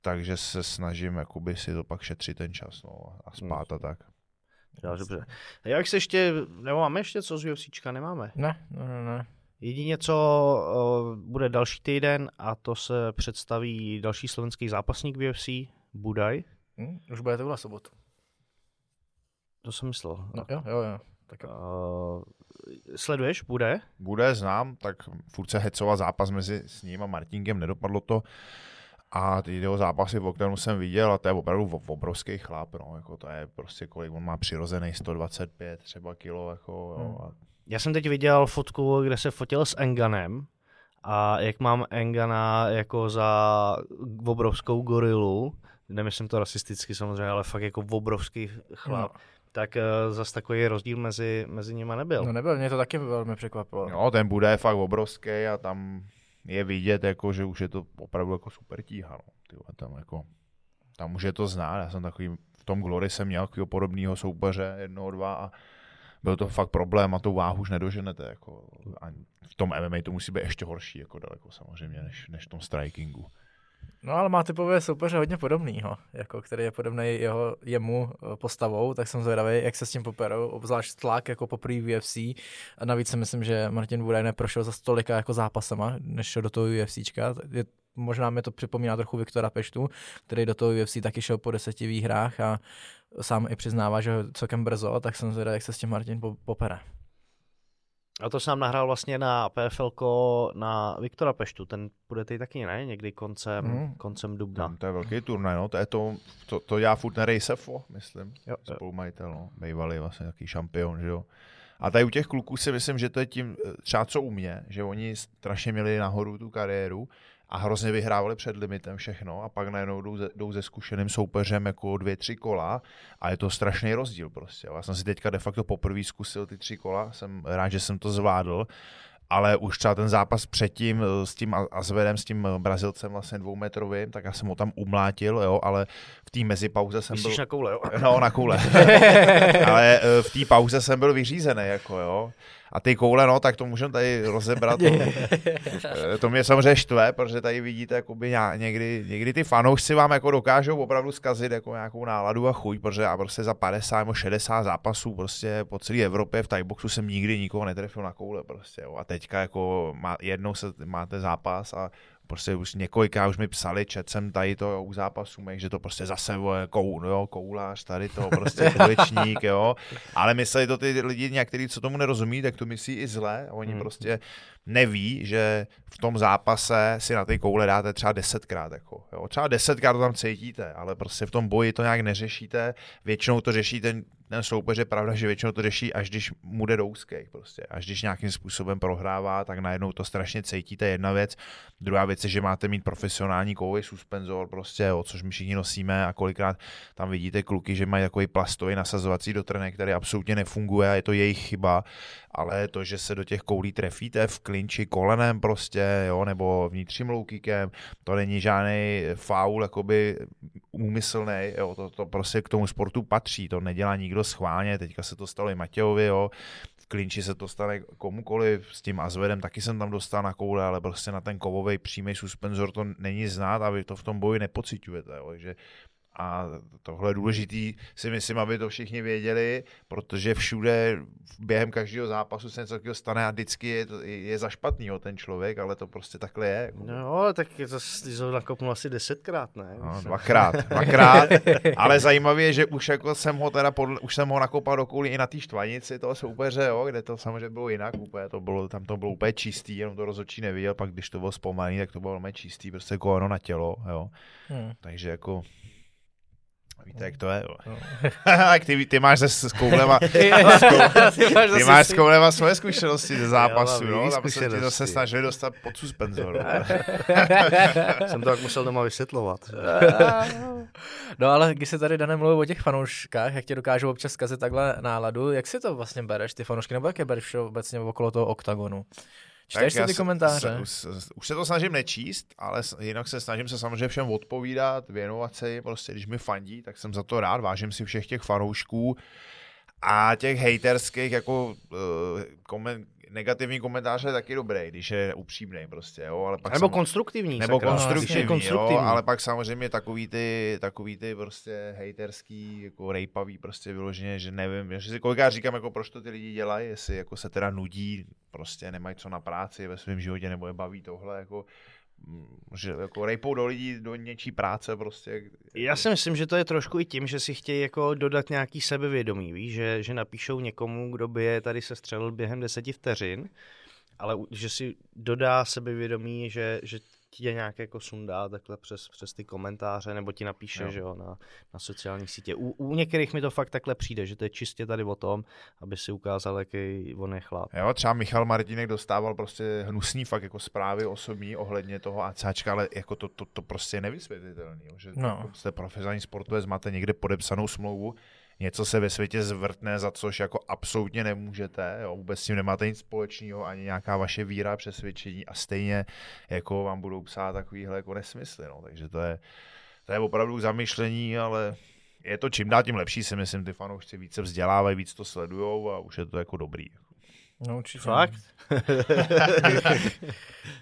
takže se snažím jakoby si to pak šetřit ten čas no, a spát a tak.
Já, dobře. Jak se ještě, nebo máme ještě co z UFCčka? Nemáme.
Ne, ne, ne.
Jedině, co uh, bude další týden a to se představí další slovenský zápasník v UFC, Budaj.
Hmm, už bude to byla sobotu.
To jsem myslel.
No, jo, jo, jo. Tak, uh,
sleduješ, bude?
Bude, znám, tak furt se hecova zápas mezi s ním a Martinkem, nedopadlo to. A ty jeho zápasy v Octagonu jsem viděl a to je opravdu obrovský chlap, no, jako to je prostě kolik, on má přirozený 125 třeba kilo, jako, jo, hmm. a
já jsem teď viděl fotku, kde se fotil s Enganem a jak mám Engana jako za obrovskou gorilu, nemyslím to rasisticky samozřejmě, ale fakt jako obrovský chlap, no. tak uh, zas takový rozdíl mezi, mezi nimi nebyl.
No nebyl, mě to taky velmi překvapilo.
No, ten bude fakt obrovský a tam je vidět, jako, že už je to opravdu jako super tíha. No. Tyhle, tam, jako, tam už je to znát, já jsem takový, v tom Glory jsem měl takového podobného soupeře, jednoho, dva a byl to fakt problém a tu váhu už nedoženete. Jako, a v tom MMA to musí být ještě horší, jako daleko samozřejmě, než, než v tom strikingu.
No ale má typové soupeře hodně podobnýho, jako který je podobný jeho, jemu eh, postavou, tak jsem zvědavý, jak se s tím poperou, obzvlášť tlak jako v UFC. A navíc si myslím, že Martin Budaj neprošel za stolika jako zápasama, než šel do toho UFCčka. Je, možná mi to připomíná trochu Viktora Peštu, který do toho UFC taky šel po deseti výhrách a sám i přiznává, že celkem brzo, tak jsem zvědavý, jak se s tím Martin popere.
A to jsem nahrál vlastně na PFL na Viktora Peštu, ten bude tady taky, ne? Někdy koncem, mm. koncem dubna.
Tam to je velký turnaj, no, to je to, to, to já furt na Rejsefo, myslím, jo, spolumajitel, no, bývalý vlastně takový šampion, že jo. A tady u těch kluků si myslím, že to je tím třeba co u mě, že oni strašně měli nahoru tu kariéru a hrozně vyhrávali před limitem všechno a pak najednou jdou, jdou se zkušeným soupeřem jako dvě, tři kola a je to strašný rozdíl prostě. Já jsem si teďka de facto poprvé zkusil ty tři kola, jsem rád, že jsem to zvládl, ale už třeba ten zápas předtím eh, s tím Azvedem, s tím Brazilcem vlastně dvoumetrovým, tak já jsem ho tam umlátil, jo, ale v té mezipauze jsem
Myslíš
byl...
na koule, jo?
No, na koule. *laughs* ale eh, v té pauze jsem byl vyřízený, jako jo. A ty koule, no, tak to můžeme tady rozebrat. *laughs* To, to mě samozřejmě štve, protože tady vidíte jakoby někdy, někdy ty fanoušci vám jako dokážou opravdu zkazit jako nějakou náladu a chuť, protože já prostě za 50 nebo 60 zápasů prostě po celé Evropě v tajboxu jsem nikdy nikoho netrefil na koule prostě. Jo. A teďka jako má, jednou se máte zápas a prostě už několikrát už mi psali, čet jsem tady to u zápasů, že to prostě zase kou, jo, koulář, tady to prostě *laughs* dvoječník, jo. Ale mysleli to ty lidi někteří, co tomu nerozumí, tak to myslí i zle. Oni hmm. prostě neví, že v tom zápase si na ty koule dáte třeba desetkrát. Jako, jo. Třeba desetkrát to tam cítíte, ale prostě v tom boji to nějak neřešíte. Většinou to řeší ten, ten soupeř, je pravda, že většinou to řeší, až když mu jde do úzkých, prostě. Až když nějakým způsobem prohrává, tak najednou to strašně cítíte, jedna věc. Druhá věc je, že máte mít profesionální kouvy, suspenzor, prostě, jo, což my všichni nosíme a kolikrát tam vidíte kluky, že mají takový plastový nasazovací dotrenek, který absolutně nefunguje a je to jejich chyba ale to, že se do těch koulí trefíte v klinči kolenem prostě, jo, nebo vnitřním loukíkem, to není žádný faul, jakoby úmyslný, jo, to, to prostě k tomu sportu patří, to nedělá nikdo schválně, teďka se to stalo i Matějovi, jo, v klinči se to stane komukoliv, s tím Azvedem taky jsem tam dostal na koule, ale prostě na ten kovový přímý suspenzor to není znát a vy to v tom boji nepocitujete, jo, že a tohle je důležitý, si myslím, aby to všichni věděli, protože všude během každého zápasu se něco takového stane a vždycky je, je za špatnýho ten člověk, ale to prostě takhle je.
No, tak je to, ty jsi nakopnul asi desetkrát, ne?
No, dvakrát, dvakrát, *laughs* ale zajímavé je, že už jako jsem ho teda podle, už jsem ho nakopal do kouli i na té štvanici toho soupeře, jo, kde to samozřejmě bylo jinak, úplně to bylo, tam to bylo úplně čistý, jenom to rozhodčí neviděl, pak když to bylo zpomalý, tak to bylo velmi čistý, prostě koleno na tělo, jo. Hmm. Takže jako Víte, jak to je? No. *laughs* ty, ty máš se s koulema, *laughs* ty máš *laughs* s koulema svoje zkušenosti ze zápasu, jo, tam se ti zase snažili dostat pod suspenzor.
Jsem to tak musel doma vysvětlovat.
no ale když se tady Danem mluví o těch fanouškách, jak tě dokážou občas zkazit takhle náladu, jak si to vlastně bereš, ty fanoušky, nebo jak je bereš obecně okolo toho oktagonu? Čteš si ty komentáře?
Se, už, už se to snažím nečíst, ale jinak se snažím se samozřejmě všem odpovídat, věnovat se jim, prostě když mi fandí, tak jsem za to rád, vážím si všech těch fanoušků a těch haterských jako uh, komen, negativní komentáře je taky dobrý, když je upřímný prostě, jo, ale pak
nebo sam... konstruktivní.
Nebo sakra, konstruktivní, konstruktivní, jo, ale pak samozřejmě takový ty, takový ty prostě haterský, jako rejpavý prostě vyloženě, že nevím, že si kolikrát říkám, jako proč to ty lidi dělají, jestli jako se teda nudí, prostě nemají co na práci ve svém životě, nebo je baví tohle, jako že jako rejpou do lidí do něčí práce prostě.
Já si myslím, že to je trošku i tím, že si chtějí jako dodat nějaký sebevědomí, víš, že, že napíšou někomu, kdo by je tady se střelil během deseti vteřin, ale že si dodá sebevědomí, že, že tě nějak jako sundá takhle přes, přes ty komentáře, nebo ti napíše, jo. že jo, na, na sociální sítě. U, u některých mi to fakt takhle přijde, že to je čistě tady o tom, aby si ukázal, jaký on je chlap.
Jo, třeba Michal Martinek dostával prostě hnusný fakt jako zprávy osobní ohledně toho ACáčka, ale jako to, to, to prostě je nevysvětlitelný, že no. Jako jste profesionální sportovec, máte někde podepsanou smlouvu, něco se ve světě zvrtne, za což jako absolutně nemůžete, jo, vůbec s tím nemáte nic společného, ani nějaká vaše víra, přesvědčení a stejně jako vám budou psát takovýhle jako nesmysly, no, takže to je, to je opravdu zamýšlení, ale je to čím dál tím lepší, si myslím, ty fanoušci více vzdělávají, víc to sledujou a už je to jako dobrý.
No určitě.
Fakt? *laughs*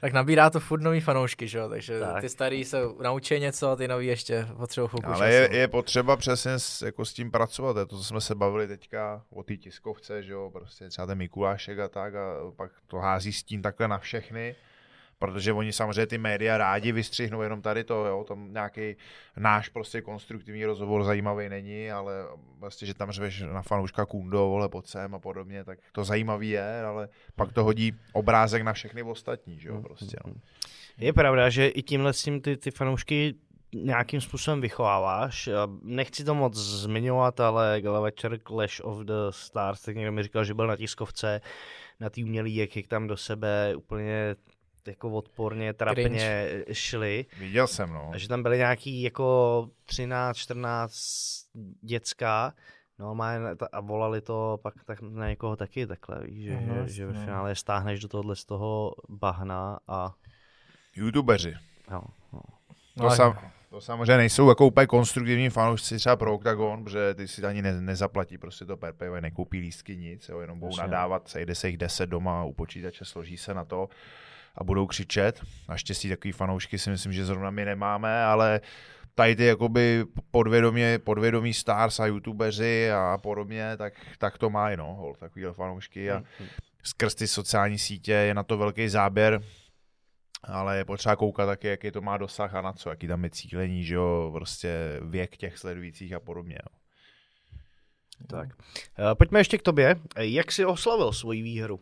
tak nabírá to furt nový fanoušky, že jo? Takže tak. ty starý se naučí něco a ty nový ještě potřebují chvilku
Ale je, je, potřeba přesně s, jako s tím pracovat. Je to, co jsme se bavili teďka o té tiskovce, že jo? Prostě třeba ten Mikulášek a tak a pak to hází s tím takhle na všechny protože oni samozřejmě ty média rádi vystřihnou jenom tady to, jo, tam nějaký náš prostě konstruktivní rozhovor zajímavý není, ale vlastně, že tam řveš na fanouška Kundo, vole, pod sem a podobně, tak to zajímavý je, ale pak to hodí obrázek na všechny ostatní, že jo, prostě, no.
Je pravda, že i tímhle s tím ty, ty fanoušky nějakým způsobem vychováváš. Nechci to moc zmiňovat, ale gala večer Clash of the Stars, tak někdo mi říkal, že byl na tiskovce, na tý umělý, jak, jak tam do sebe úplně jako odporně, trapně Cringe. šli.
Viděl jsem, no.
A že tam byly nějaký jako 13, 14 dětská, No, má, a volali to pak tak na někoho taky takhle, víš, že, no, že, že ve finále stáhneš do tohohle z toho bahna a...
YouTubeři.
No, no.
To, no, sam, to samozřejmě nejsou jako úplně konstruktivní fanoušci třeba pro Octagon, protože ty si ani ne, nezaplatí prostě to perpej, nekoupí lístky nic, jo, jenom budou nadávat, sejde se jich deset doma u počítače, složí se na to a budou křičet. Naštěstí takový fanoušky si myslím, že zrovna my nemáme, ale tady ty jakoby podvědomě, podvědomí stars a youtubeři a podobně, tak, tak to má no, hol, takovýhle fanoušky a hmm. skrz ty sociální sítě je na to velký záběr, ale je potřeba koukat taky, jaký to má dosah a na co, jaký tam je cílení, že jo, prostě věk těch sledujících a podobně. No.
Tak. Eh, pojďme ještě k tobě. Jak jsi oslavil svoji výhru?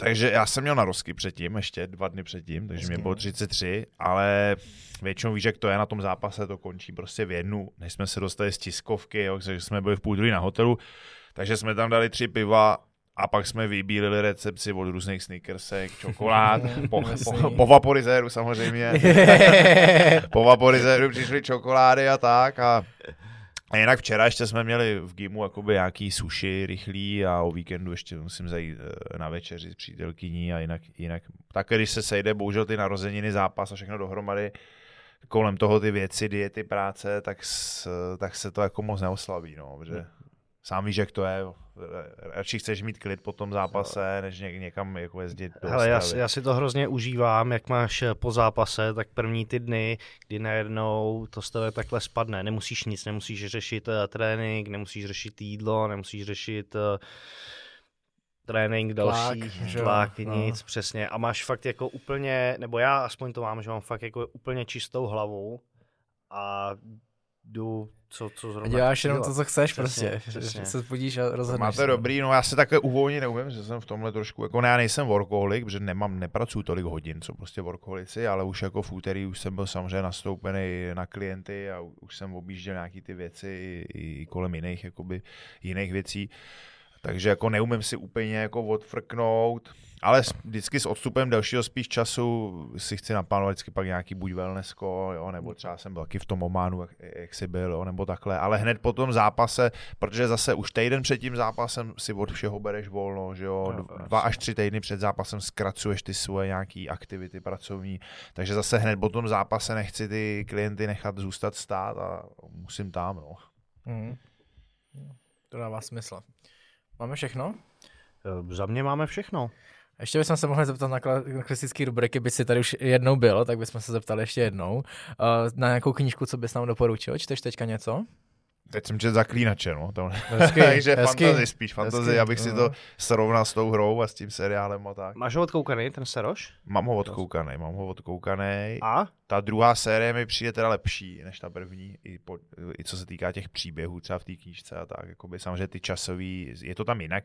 Takže já jsem měl na rozky předtím, ještě dva dny předtím, takže mě bylo 33, ale většinou víš, jak to je na tom zápase, to končí prostě v jednu, než jsme se dostali z tiskovky, jo, takže jsme byli v půl na hotelu, takže jsme tam dali tři piva a pak jsme vybílili recepci od různých sneakersek, čokolád, *laughs* po, po, *laughs* po vaporizéru samozřejmě. po vaporizéru přišly čokolády a tak a a jinak včera ještě jsme měli v Gimu jakoby nějaký suši rychlý a o víkendu ještě musím zajít eh, na večeři s přítelkyní a jinak, jinak. Tak když se sejde bohužel ty narozeniny, zápas a všechno dohromady, kolem toho ty věci, diety, práce, tak, s, tak se to jako moc neoslaví, no, protože sám víš, jak to je. Radši chceš mít klid po tom zápase, než ně, někam jako jezdit do
Hele, já, já, si to hrozně užívám, jak máš eh, po zápase, tak první ty dny, kdy najednou to z tebe takhle spadne. Nemusíš nic, nemusíš řešit uh, trénink, nemusíš řešit jídlo, nemusíš řešit uh, trénink další, tlak, tlak no. nic, přesně. A máš fakt jako úplně, nebo já aspoň to mám, že mám fakt jako úplně čistou hlavu a jdu co, co zrovna
Děláš jenom to, co chceš přesně, prostě, přesně. se podíš a rozhodneš.
Máte dobrý, no já se také uvolně neumím, že jsem v tomhle trošku, jako ne, já nejsem workoholik, protože nemám, nepracuju tolik hodin, co prostě workoholici, ale už jako v úterý už jsem byl samozřejmě nastoupený na klienty a už jsem objížděl nějaký ty věci i, i kolem jiných, jakoby, jiných věcí. Takže jako neumím si úplně jako odfrknout. Ale vždycky s odstupem dalšího spíš času si chci naplánovat vždycky pak nějaký buď wellnessko, jo, nebo třeba jsem byl taky v tom Ománu, jak, jak jsi byl, jo, nebo takhle. Ale hned po tom zápase, protože zase už týden před tím zápasem si od všeho bereš volno, že jo, dva až tři týdny před zápasem zkracuješ ty svoje nějaké aktivity pracovní, takže zase hned po tom zápase nechci ty klienty nechat zůstat stát a musím tam, no. Mm.
To dává smysl. Máme všechno?
Za mě máme všechno.
Ještě bychom se mohli zeptat na klasické rubriky, by si tady už jednou byl, tak bychom se zeptali ještě jednou. Uh, na nějakou knížku, co bys nám doporučil? Čteš teďka něco?
Teď jsem četl zaklínače, no. To... *laughs* Hezky, *laughs* Takže hezky, fantasy spíš, fantasy, abych si to srovnal s tou hrou a s tím seriálem a tak.
Máš ho odkoukaný, ten Seroš?
Mám ho odkoukaný, mám ho odkoukaný.
A?
Ta druhá série mi přijde teda lepší než ta první, i, po, i co se týká těch příběhů třeba v té knížce a tak. Jakoby samozřejmě ty časový, je to tam jinak,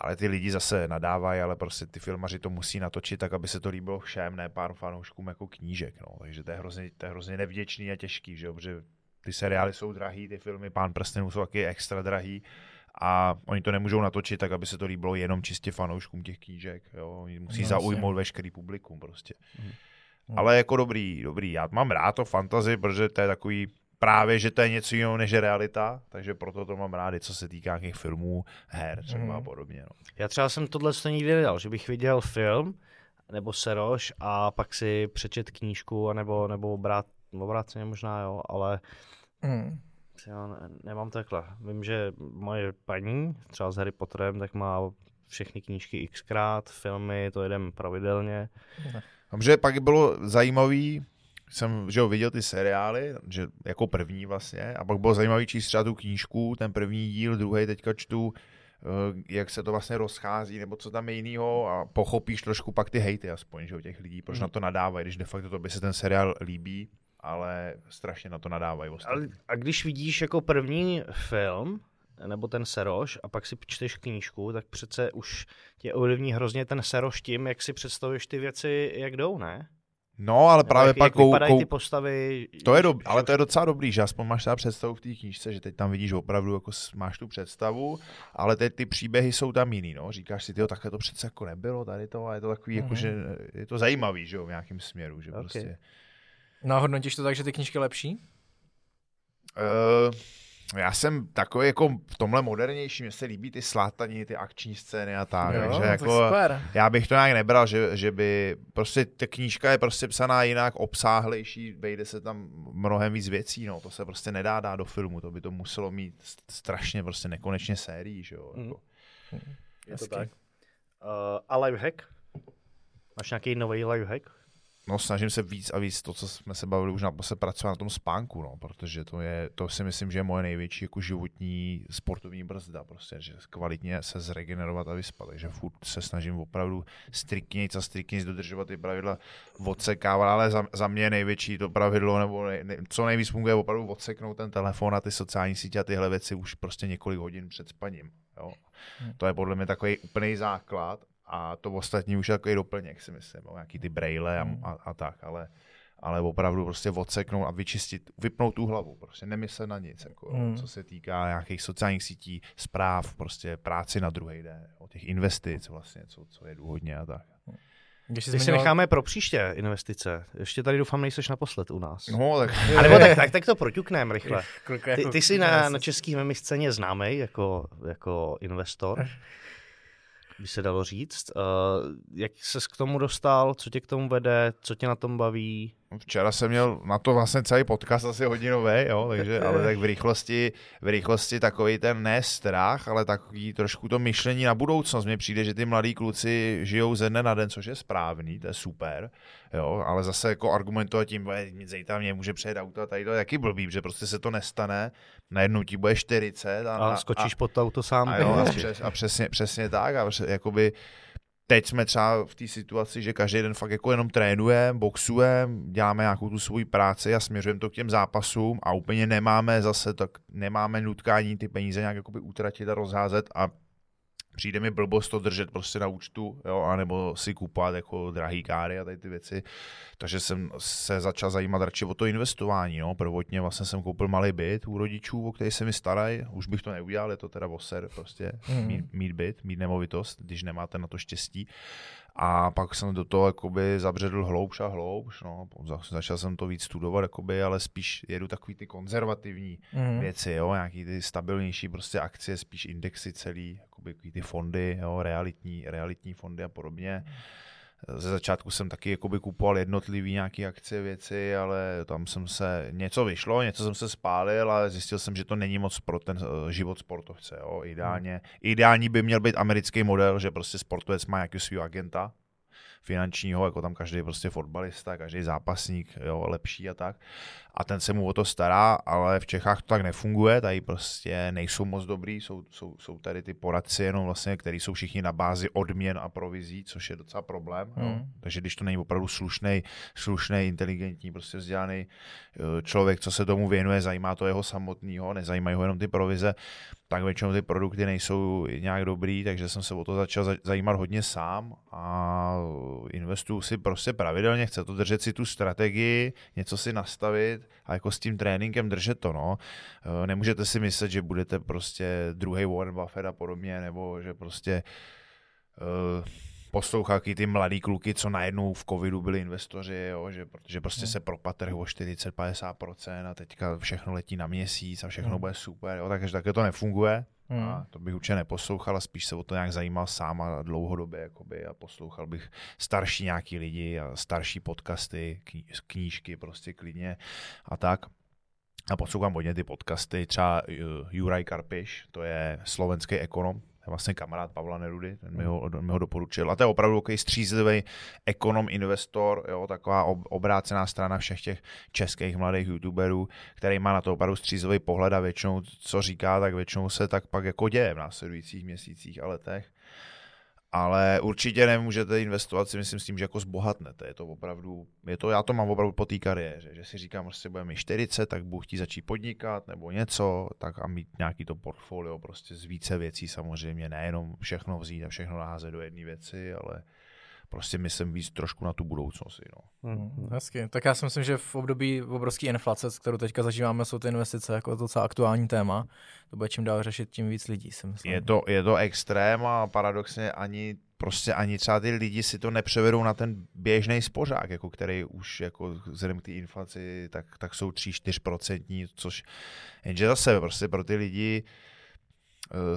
ale ty lidi zase nadávají, ale prostě ty filmaři to musí natočit tak, aby se to líbilo všem, ne pár fanouškům jako knížek. No. Takže to je hrozně, to je hrozně nevděčný a těžký, že jo? protože ty seriály jsou drahý, ty filmy Pán prstenů jsou taky extra drahý a oni to nemůžou natočit tak, aby se to líbilo jenom čistě fanouškům těch knížek. Jo? Oni musí no, zaujmout veškerý publikum prostě. Hmm. Ale jako dobrý, dobrý. Já mám rád to fantazy, protože to je takový právě, že to je něco jiného než realita, takže proto to mám rád, co se týká těch filmů, her třeba mm. a podobně. No.
Já třeba jsem tohle to nikdy nedal, že bych viděl film nebo seroš a pak si přečet knížku nebo, nebo brát obráceně možná jo, ale mm. já ne, nemám takhle. Vím, že moje paní, třeba s Harry Potterem, tak má všechny knížky xkrát, filmy, to jedem pravidelně.
Dobře, pak bylo zajímavý, jsem že jo, viděl ty seriály, že jako první vlastně, a pak bylo zajímavý číst třeba tu knížku, ten první díl, druhý teďka čtu, eh, jak se to vlastně rozchází, nebo co tam je jinýho a pochopíš trošku pak ty hejty aspoň, že u těch lidí, proč mm. na to nadávají, když de facto to by se ten seriál líbí, ale strašně na to nadávají ostatní.
A když vidíš jako první film, nebo ten seroš a pak si čteš knížku, tak přece už tě ovlivní hrozně ten seroš tím, jak si představuješ ty věci, jak jdou, ne?
No, ale právě jak, pak jak
kou, kou... ty postavy.
To je do... ale to je docela dobrý, že aspoň máš třeba představu v té knížce, že teď tam vidíš opravdu, jako máš tu představu, ale teď ty příběhy jsou tam jiný, no. Říkáš si, tyjo, takhle to přece jako nebylo tady to a je to takový, mm-hmm. jako, že je to zajímavý, že jo, v nějakém směru, že okay. prostě
No a hodnotíš to tak, že ty knížky lepší?
Uh, já jsem takový jako v tomhle modernější, mně se líbí ty slátaní, ty akční scény a tak, jo, takže jako, super. já bych to nějak nebral, že, že by, prostě ta knížka je prostě psaná jinak, obsáhlejší, vejde se tam mnohem víc věcí, no, to se prostě nedá dát do filmu, to by to muselo mít strašně prostě nekonečně sérií, že jo. Jako.
Mm. Je to tak. Uh, a lifehack? Máš nějaký nový lifehack?
No, snažím se víc a víc to, co jsme se bavili už na se pracovat na tom spánku, no, protože to je, to si myslím, že je moje největší jako životní sportovní brzda, prostě, že kvalitně se zregenerovat a vyspat, takže furt se snažím opravdu striktně a striktně dodržovat ty pravidla, odsekávat, ale za, za mě největší to pravidlo, nebo ne, ne, co nejvíc funguje, opravdu odseknout ten telefon a ty sociální sítě a tyhle věci už prostě několik hodin před spaním. Jo. Hmm. To je podle mě takový úplný základ a to ostatní už je takový doplněk, si myslím, o nějaký ty braille a, a, a tak, ale, ale opravdu prostě odseknout a vyčistit, vypnout tu hlavu, prostě nemyslet na nic, jako, mm. co se týká nějakých sociálních sítí, zpráv, prostě práci na druhý den, o těch investic vlastně, co, co je důvodně a tak.
Když si necháme pro příště investice, ještě tady doufám nejseš naposled u nás.
No, tak...
A nebo tak, tak, tak to proťukneme rychle. Ty, ty jsi na, na český memi scéně známý jako, jako investor *laughs* by se dalo říct. Uh, jak se k tomu dostal, co tě k tomu vede, co tě na tom baví?
Včera jsem měl na to vlastně celý podcast asi hodinový, jo, takže, ale tak v rychlosti, v rychlosti takový ten ne strach, ale takový trošku to myšlení na budoucnost. Mně přijde, že ty mladí kluci žijou ze dne na den, což je správný, to je super, jo, ale zase jako argumentovat tím, že zítra mě může přejet auto a tady to je taky blbý, že prostě se to nestane, najednou ti bude 40
a, a skočíš a, pod to auto sám.
A, jo, a, *laughs* přes, a přesně, přesně tak a jakoby teď jsme třeba v té situaci, že každý den fakt jako jenom trénujeme, boxujeme, děláme nějakou tu svoji práci a směřujeme to k těm zápasům a úplně nemáme zase tak, nemáme nutkání ty peníze nějak jakoby utratit a rozházet a přijde mi blbost to držet prostě na účtu, jo, anebo si kupovat jako drahý káry a tady ty věci. Takže jsem se začal zajímat radši o to investování. No. Prvotně vlastně jsem koupil malý byt u rodičů, o který se mi starají. Už bych to neudělal, je to teda voser, prostě mm. mít, mít byt, mít nemovitost, když nemáte na to štěstí. A pak jsem do toho jakoby zabředl hloubš a hloubš, no. začal jsem to víc studovat, jakoby, ale spíš jedu takový ty konzervativní mm. věci, jo, nějaký ty stabilnější prostě akcie, spíš indexy celý, jakoby ty fondy, jo, realitní, realitní fondy a podobně. Mm ze začátku jsem taky jakoby kupoval jednotlivý nějaké akcie, věci, ale tam jsem se, něco vyšlo, něco jsem se spálil, ale zjistil jsem, že to není moc pro ten uh, život sportovce. Jo. Ideálně, ideální by měl být americký model, že prostě sportovec má nějakého svého agenta, finančního, jako tam každý prostě fotbalista, každý zápasník, jo, lepší a tak. A ten se mu o to stará, ale v Čechách to tak nefunguje, tady prostě nejsou moc dobrý, jsou, jsou, jsou tady ty poradci jenom vlastně, který jsou všichni na bázi odměn a provizí, což je docela problém. Hmm. Jo. Takže když to není opravdu slušný, slušný, inteligentní, prostě vzdělaný eh, člověk, co se tomu věnuje, zajímá to jeho samotného, nezajímají ho jenom ty provize, tak většinou ty produkty nejsou nějak dobrý, takže jsem se o to začal zajímat hodně sám a investuju si prostě pravidelně, chce to držet si tu strategii, něco si nastavit a jako s tím tréninkem držet to, no. E, nemůžete si myslet, že budete prostě druhý Warren Buffett a podobně, nebo že prostě uh, poslouchal ty mladý kluky, co najednou v covidu byli investoři, jo, že, protože prostě hmm. se propad trh o 40-50% a teďka všechno letí na měsíc a všechno hmm. bude super, jo, takže také to nefunguje. Hmm. A to bych určitě neposlouchal a spíš se o to nějak zajímal sám a dlouhodobě jakoby, a poslouchal bych starší nějaký lidi a starší podcasty, knížky prostě klidně a tak. A poslouchám hodně ty podcasty, třeba Juraj Karpiš, to je slovenský ekonom, je vlastně kamarád Pavla Nerudy, ten mi ho, mi ho doporučil. A to je opravdu takový střízlivý ekonom, investor, jo, taková obrácená strana všech těch českých mladých youtuberů, který má na to opravdu střízlivý pohled a většinou, co říká, tak většinou se tak pak jako děje v následujících měsících a letech ale určitě nemůžete investovat si myslím s tím, že jako zbohatnete. Je to opravdu, je to, já to mám opravdu po té kariéře, že si říkám, že prostě budeme mít 40, tak budu chtít začít podnikat nebo něco, tak a mít nějaký to portfolio prostě z více věcí samozřejmě, nejenom všechno vzít a všechno naházet do jedné věci, ale prostě myslím víc trošku na tu budoucnost. No.
Hmm, hezky. Tak já si myslím, že v období obrovské inflace, kterou teďka zažíváme, jsou ty investice jako docela aktuální téma. To bude čím dál řešit, tím víc lidí, si myslím.
Je to, je to extrém a paradoxně ani prostě ani třeba ty lidi si to nepřevedou na ten běžný spořák, jako který už jako vzhledem k té inflaci, tak, tak jsou 3-4%, což jenže zase prostě pro ty lidi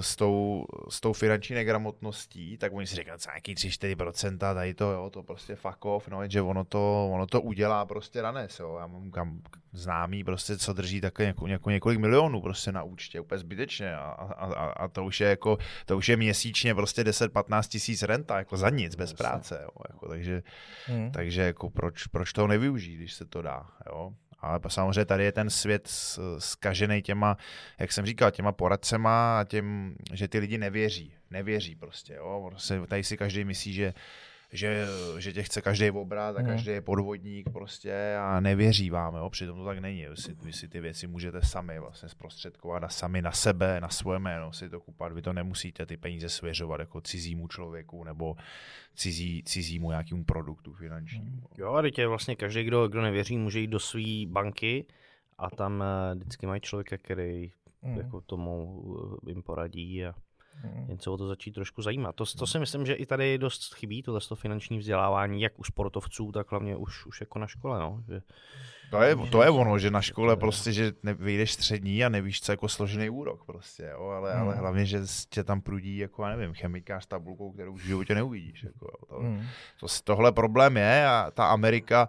s tou, s tou finanční negramotností, tak oni si říkají, co nějaký 3-4%, tady to, jo, to prostě fuck off, no, že ono to, ono to udělá prostě ranes, jo. Já mám kam známý prostě, co drží také jako, jako několik milionů prostě na účtě, úplně zbytečně a, a, a, a, to už je jako, to už je měsíčně prostě 10-15 tisíc renta, jako za nic, bez práce, jo, jako, takže, hmm. takže jako proč, proč toho nevyužít, když se to dá, jo. Ale samozřejmě tady je ten svět zkažený těma, jak jsem říkal, těma poradcema a tím, že ty lidi nevěří. Nevěří prostě. Jo? Prostě tady si každý myslí, že že, že tě chce každý obrat a mhm. každý je podvodník prostě a nevěří vám, jo? přitom to tak není. Vy si, vy si ty věci můžete sami vlastně zprostředkovat a sami na sebe, na svoje jméno si to kupat. Vy to nemusíte ty peníze svěřovat jako cizímu člověku nebo cizí, cizímu nějakému produktu finančnímu. Mhm.
Jo, a teď je vlastně každý, kdo, kdo nevěří, může jít do své banky a tam eh, vždycky mají člověka, který mm. jako tomu eh, jim poradí a Hmm. Jen se o to začít trošku zajímat. To, to si myslím, že i tady dost chybí, tohle to finanční vzdělávání, jak u sportovců, tak hlavně už, už jako na škole. No. Že,
to je, to je ono, že na škole prostě, že vyjdeš střední a nevíš, co jako složený úrok prostě, jo, ale, hmm. ale hlavně, že tě tam prudí, jako já nevím, chemikář s tabulkou, kterou v životě neuvidíš. Jako, to, hmm. to, tohle problém je a ta Amerika,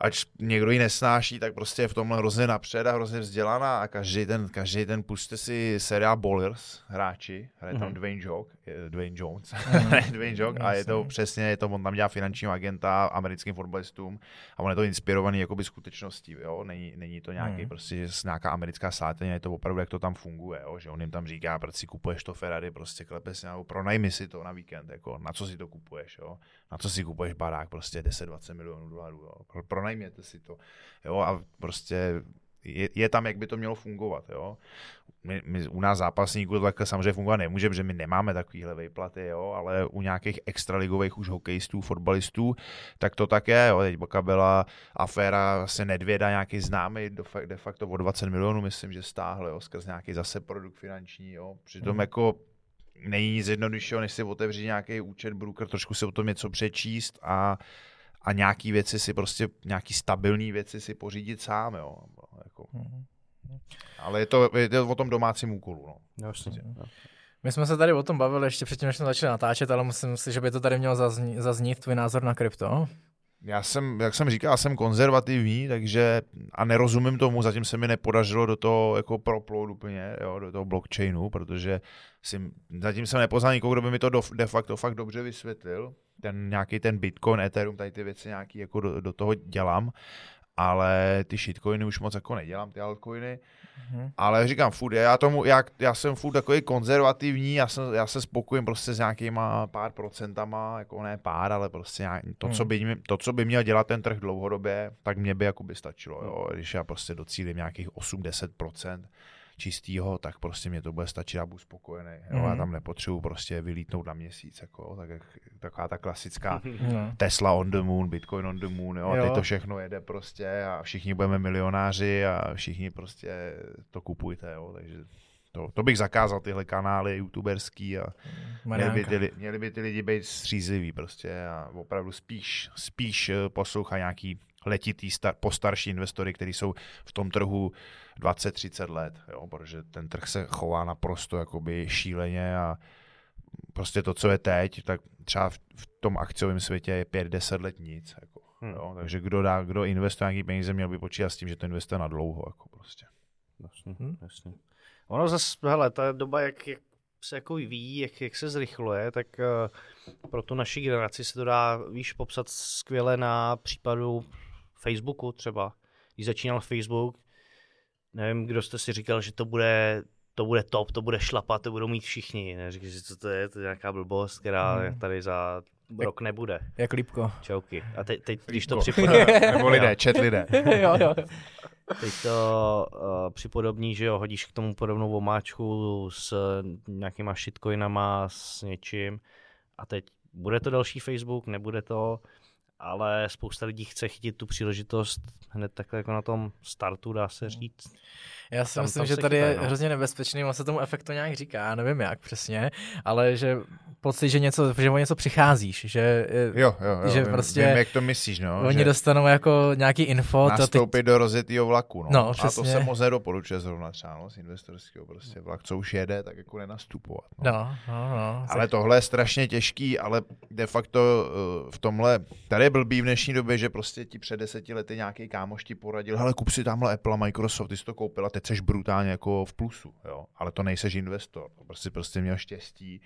ač někdo ji nesnáší, tak prostě je v tomhle hrozně napřed a hrozně vzdělaná a každý ten, každý ten puste si seriál Bowlers, hráči, hraje tam mm-hmm. Dwayne, Joke, Dwayne Jones. *laughs* Dwayne Joke a je to přesně, je to, on tam dělá finančního agenta americkým fotbalistům a on je to inspirovaný jakoby skutečností, jo, není, není to nějaký mm-hmm. prostě nějaká americká sláteně, je to opravdu, jak to tam funguje, jo? že on jim tam říká, proč si kupuješ to Ferrari, prostě klepe si, nebo pronajmi si to na víkend, jako, na co si to kupuješ, jo? na co si kupuješ barák, prostě 10-20 milionů dolarů, jo? pronajměte si to. Jo, a prostě je, je tam, jak by to mělo fungovat. Jo? My, my, u nás zápasníků to takhle samozřejmě fungovat nemůže, protože my nemáme takovýhle vejplaty, jo? ale u nějakých extraligových už hokejistů, fotbalistů, tak to tak je. Jo? Teď byla aféra vlastně Nedvěda, nějaký známý, de facto o 20 milionů, myslím, že stáhl, jo? skrz nějaký zase produkt finanční. Jo? Přitom mm. jako není nic jednoduššího, než si otevřít nějaký účet broker, trošku si o tom něco přečíst a a nějaký věci si prostě, nějaký stabilní věci si pořídit sám, jo. Jako. Mm-hmm. Ale je to, je to o tom domácím úkolu. No.
Jasně. My jsme se tady o tom bavili ještě předtím, než jsme začali natáčet, ale myslím si, že by to tady mělo zaznít, zaznít tvůj názor na krypto.
Já jsem, jak jsem říkal, jsem konzervativní, takže a nerozumím tomu, zatím se mi nepodařilo do toho jako proplout úplně, jo, do toho blockchainu, protože si, zatím jsem nepoznal nikoho, kdo by mi to do, de facto fakt dobře vysvětlil. Ten nějaký ten Bitcoin, Ethereum, tady ty věci nějaký jako do, do toho dělám ale ty shitcoiny už moc jako nedělám, ty altcoiny. Mm-hmm. Ale říkám, food, já, tomu, já, já jsem furt takový konzervativní, já, jsem, já se spokojím prostě s nějakýma pár procentama, jako ne pár, ale prostě nějak, to, mm. co by, to, co by měl dělat ten trh dlouhodobě, tak mě by jako by stačilo, jo, když já prostě docílím nějakých 8-10%, čistýho, tak prostě mě to bude stačit, já budu spokojený. Jo? Mm. Já mhm. tam nepotřebuji prostě vylítnout na měsíc, jako, tak jak, taková ta klasická *laughs* no. Tesla on the moon, Bitcoin on the moon, jo? jo. teď to všechno jede prostě a všichni budeme milionáři a všichni prostě to kupujte, jo? takže to, to bych zakázal tyhle kanály youtuberský a měli by, ty, měli by ty lidi být střízliví prostě a opravdu spíš, spíš eh, poslouchají nějaký letitý star, postarší investory, kteří jsou v tom trhu 20-30 let, jo, protože ten trh se chová naprosto jakoby šíleně a prostě to, co je teď, tak třeba v, v tom akciovém světě je 5-10 let nic. Jako, hmm. jo, takže kdo, dá, kdo investuje nějaký peníze, měl by počítat s tím, že to investuje na dlouho. Jako prostě.
Jasně, hmm. jasně. Ono zase, hele, ta doba, jak, jak se jako ví, jak, jak se zrychluje, tak uh, pro tu naši generaci se to dá, víš, popsat skvěle na případu Facebooku třeba. Když začínal Facebook, nevím, kdo jste si říkal, že to bude, to bude top, to bude šlapat, to budou mít všichni. Neříkej si, co to je, to je nějaká blbost, která hmm. tady za rok nebude.
Jak lípko.
Čauky. A teď, teď když to připodobní... *laughs* *laughs*
Nebo lidé, čet lidé. *laughs*
jo, jo.
Teď to uh, připodobní, že jo, hodíš k tomu podobnou omáčku s nějakýma shitcoinama, s něčím a teď bude to další Facebook, nebude to, ale spousta lidí chce chytit tu příležitost hned takhle jako na tom startu, dá se říct.
Já si tam, myslím, tam že tady chytají, je no. hrozně nebezpečný, on se tomu efektu nějak říká, nevím jak přesně, ale že pocit, že, něco, že o něco přicházíš, že,
jo, jo, jo, že vím, prostě vím, jak to myslíš, no.
Oni že dostanou jako nějaký info.
Nastoupit ty... do rozjetého vlaku, no. no A to se moc nedoporučuje zrovna třeba, no, z investorského prostě vlak, co už jede, tak jako nenastupovat. No,
no, no. no
ale tohle je strašně těžký, ale de facto uh, v tomhle, tady je blbý v dnešní době, že prostě ti před deseti lety nějaký kámoš ti poradil, hele, kup si tamhle Apple a Microsoft, ty jsi to koupil a teď jsi brutálně jako v plusu, jo. Ale to nejseš investor, prostě prostě měl štěstí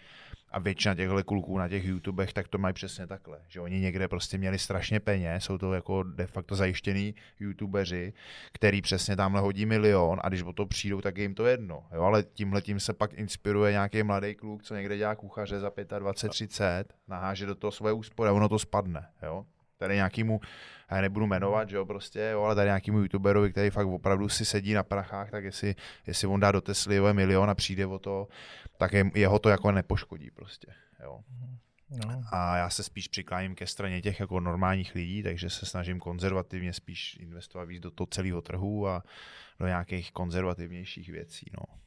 a většina těchto kluků na těch YouTubech, tak to mají přesně takhle, že oni někde prostě měli strašně peněz, jsou to jako de facto zajištěný YouTubeři, který přesně tamhle hodí milion a když o to přijdou, tak je jim to jedno, jo, ale tímhle tím se pak inspiruje nějaký mladý kluk, co někde dělá kuchaře za 25, 30, naháže do toho svoje úspory a ono to spadne, jo. Tady nějakýmu, já nebudu jmenovat, že jo, prostě, jo, ale tady nějakýmu youtuberovi, který fakt opravdu si sedí na prachách, tak jestli, jestli on dá do Tesly milion a přijde o to, tak je, jeho to jako nepoškodí prostě, jo. No. A já se spíš přikláním ke straně těch jako normálních lidí, takže se snažím konzervativně spíš investovat víc do toho celého trhu a do nějakých konzervativnějších věcí. No.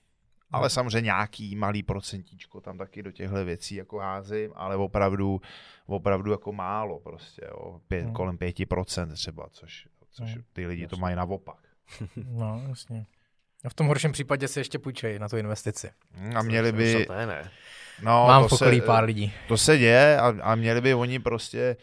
Ale samozřejmě nějaký malý procentíčko tam taky do těchto věcí jako házím, ale opravdu, opravdu jako málo prostě, jo. Pět, no. kolem pěti procent třeba, což, což no. ty lidi to mají naopak. *laughs*
No, jasně. A v tom horším případě si ještě půjčej na tu investici.
A měli by...
To je ne.
No, Mám v okolí pár lidí.
To se děje a, a měli by oni prostě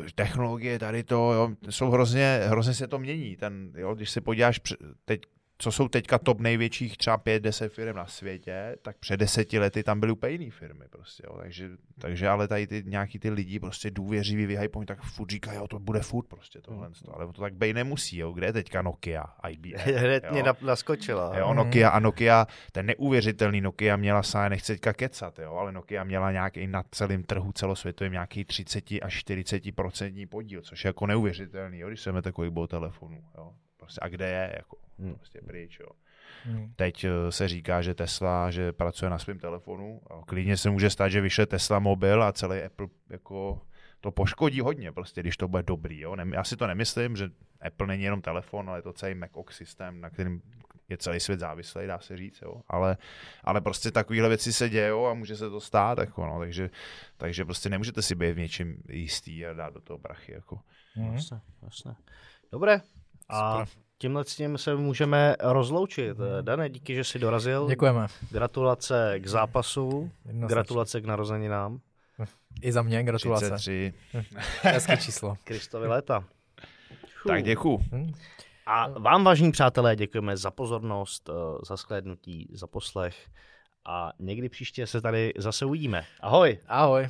uh, technologie tady to, jo, jsou hrozně, hrozně se to mění. Ten, jo, když se podíváš teď co jsou teďka top největších třeba 5-10 firm na světě, tak před deseti lety tam byly úplně jiné firmy prostě, jo. Takže, takže ale tady ty nějaký ty lidi prostě důvěřiví vyhypují, tak furt říkají, jo, to bude furt prostě tohle, mm. ale to tak bej nemusí, jo. Kde je teďka Nokia, IBM? *laughs*
Hned mě naskočila.
Jo, Nokia a Nokia, ten neuvěřitelný Nokia měla sá, nechce teďka kecat, jo, ale Nokia měla nějaký na celém trhu celosvětovým nějaký 30 až 40% podíl, což je jako neuvěřitelný, jo, když se takový byl telefonu, jo Prostě, a kde je? Jako, hmm. prostě pryč, jo. Hmm. Teď eh, se říká, že Tesla, že pracuje na svém telefonu. A klidně se může stát, že vyšle Tesla mobil a celý Apple jako to poškodí hodně, prostě, když to bude dobrý. Jo? Já si to nemyslím, že Apple není jenom telefon, ale je to celý OS systém, na kterým je celý svět závislý, dá se říct, jo. Ale, ale prostě takovéhle věci se dějou a může se to stát, jako, no. takže, takže prostě nemůžete si být v něčem jistý a dát do toho prachy. Jako.
Mm. Jasně, jasně. Dobré, a tímhle s tím se můžeme rozloučit. Mm. Dane, díky, že jsi dorazil.
Děkujeme.
Gratulace k zápasu, gratulace k narozeninám.
I za mě gratulace.
33.
Hezké číslo. *laughs*
Kristovi léta.
Tak děkuju. Hm.
A vám, vážní přátelé, děkujeme za pozornost, eh, za shlédnutí, za poslech a někdy příště se tady zase uvidíme. Ahoj.
Ahoj.